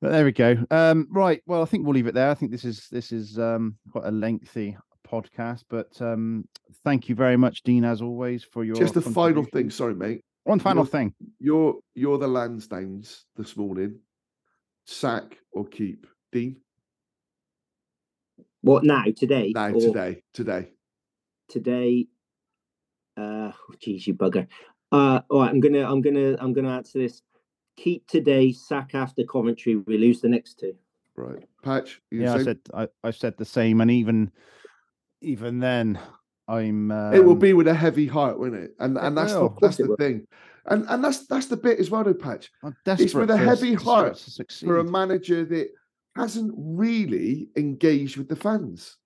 there we go. Um, right. Well, I think we'll leave it there. I think this is this is um, quite a lengthy podcast, but um, thank you very much, Dean, as always, for your Just the final thing, sorry, mate. One final Your- thing. You're you're the Lansdowns this morning. Sack or keep, Dean? What now? Today? Now Or today, today. Today. Uh, oh, geez, you bugger. Uh, all right. I'm gonna. I'm gonna. I'm gonna answer this. Keep today. Sack after Coventry. We lose the next two. Right, Patch. You Yeah, I said I, I said the same, and even even then, I'm. Um, it will be with a heavy heart, won't it? And and that's will. the, that's the will. thing. And and that's that's the bit as well, though, Patch. I'm It's with a heavy heart. For a manager that hasn't really engaged with the fans.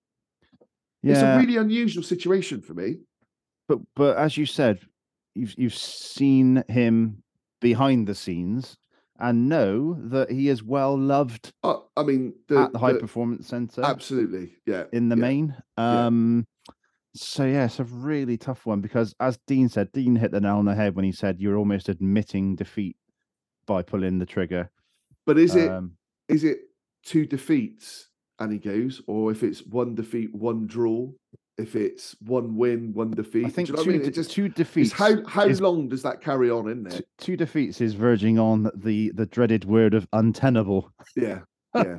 Yeah. It's a really unusual situation for me. but but as you said, you've you've seen him behind the scenes and know that he is well loved I mean, the, at the high the- performance center absolutely, yeah. in the yeah. main. yeah. Um, so yeah, it's a really tough one because, as Dean said, Dean hit the nail on the head when he said you're almost admitting defeat by pulling the trigger. But is it Um, is it two defeats and he goes, or if it's one defeat, one draw, if it's one win, one defeat? I think you know two, I mean? de- It just two defeats. how how is- long does that carry on, isn't t- two defeats is verging on the the dreaded word of untenable. Yeah, yeah,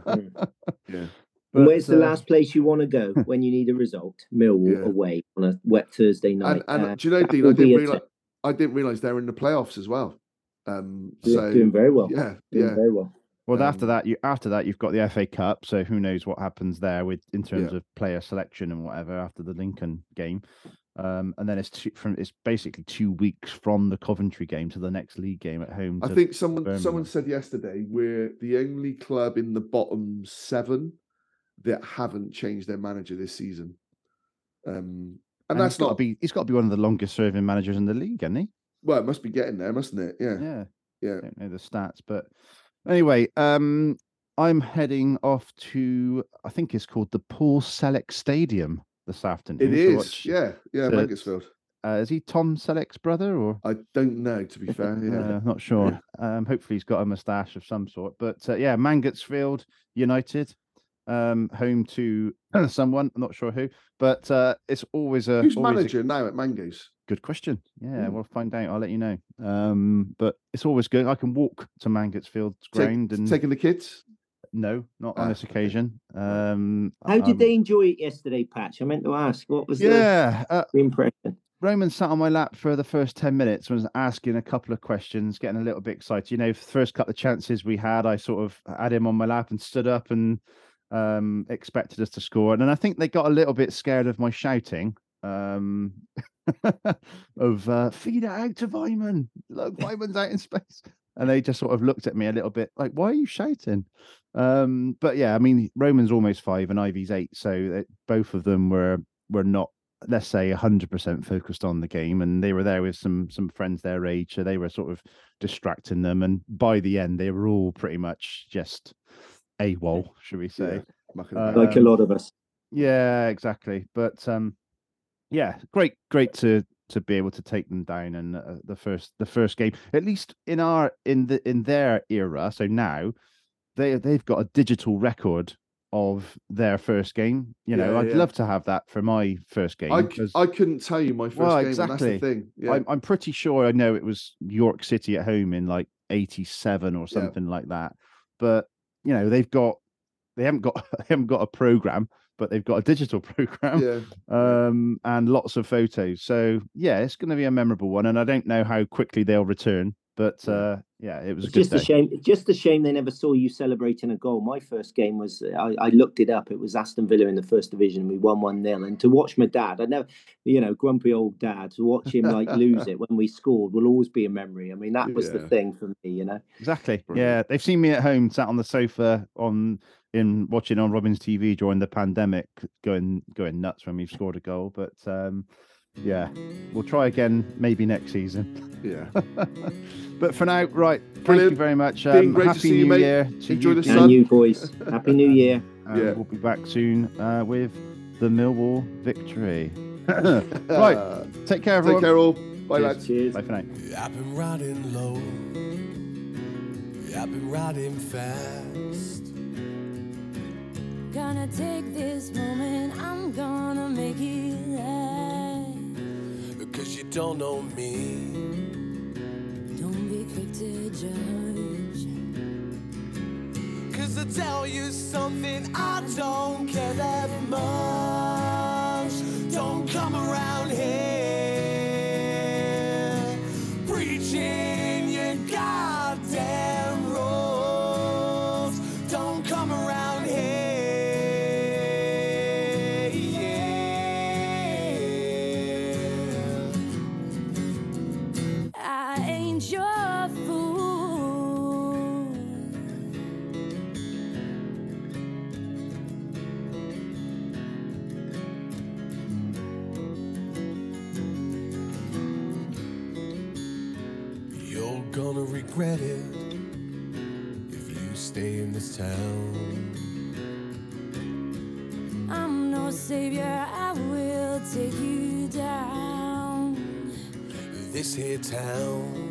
yeah. And where's the uh, last place you want to go when you need a result? Millwall Yeah. away on a wet Thursday night. And, and Uh, do you know, Dean? I didn't realize t- I didn't realize they're in the playoffs as well. Um, doing- so doing very well. yeah, Doing yeah. very well. Well, after Um, that, you after that you've got the FA Cup, so who knows what happens there with in terms Yeah. of player selection and whatever after the Lincoln game, um, and then it's two, from it's basically two weeks from the Coventry game to the next league game at home. I think someone Birmingham. someone said yesterday we're the only club in the bottom seven that haven't changed their manager this season. Um, and, and that's he's got to not be he's got to be one of the longest serving managers in the league, hasn't he? well. It must be getting there, mustn't it? Yeah, Yeah, yeah. I don't know the stats, but anyway, um, I'm heading off to I think it's called the Paul Selleck Stadium this afternoon. It is, watch- yeah, yeah, the-. Uh, is he Tom Selleck's brother or? I don't know, to be fair. Yeah, Uh, not sure. Um, hopefully he's got a moustache of some sort. But uh, yeah, Mangotsfield United, um, home to someone. I'm not sure who, but uh, it's always a who's always a manager now at Mango's? Good question. Yeah, Hmm. we'll find out. I'll let you know. Um, but it's always good. I can walk to Mangotsfield Take- ground and taking the kids. no, not on Ah, this okay. occasion. Um, How did um, they enjoy it yesterday, Patch? I meant to ask. What was the, Yeah, uh, the impression? Roman sat on my lap for the first 10 minutes, was asking a couple of questions, getting a little bit excited. You know, first couple of chances we had, I sort of had him on my lap and stood up and um, expected us to score. And then I think they got a little bit scared of my shouting um, of uh, feed it out to Weimann. Look, Weimann's out in space. And they just sort of looked at me a little bit like, why are you shouting? Um, but yeah, I mean, Roman's almost five and Ivy's eight. So it, both of them were were not let's say 100% focused on the game and they were there with some some friends their age so they were sort of distracting them and by the end they were all pretty much just AWOL should we say mucking Uh, about. Like a Um, lot of us. yeah exactly but um yeah great great to to be able to take them down and uh, the first the first game at least in our in the in their era so now they they've got a digital record of their first game you know Yeah, i'd yeah. love to have that for my first game I, I couldn't tell you my first Well, game. exactly. the thing. Yeah. I'm, I'm pretty sure I know it was York City at home in like 87 or something like that. But you know, they've got they haven't got they haven't got a program, but they've got a digital program yeah. um and lots of photos. So yeah, it's gonna be a memorable one. And I don't know how quickly they'll return, but Yeah. uh yeah, it was It's a good just a shame. Just a shame they never saw you celebrating a goal. My first game was I, I looked it up. It was Aston Villa in the first division. and We won one 0 And to watch my dad, I never, you know, grumpy old dad, to watch him like lose it when we scored will always be a memory. I mean, that was the thing for me. You know, Exactly. Brilliant. Yeah, they've seen me at home, sat on the sofa on in watching on Robin's TV during the pandemic, going going nuts when we've scored a goal. But um, yeah, we'll try again maybe next season. Yeah. but for now, right. Brilliant. Thank you very much. Been Um, great to happy see New you. Year to Enjoy you the sun. and you boys, happy New Year. and Yeah. We'll be back soon uh, with the Millwall victory. right. Take care, everyone. Take care, all. Bye, Cheers. lads. Cheers. Bye for now. I've been riding low. I've been riding fast. Gonna take this moment, I'm gonna make it last. Cause you don't know me. Don't be quick to judge. Cause I tell you something, I don't care that much. Don't come around here I ain't your fool. You're gonna regret it if you stay in this town. I'm no savior, I will take you down. This here town.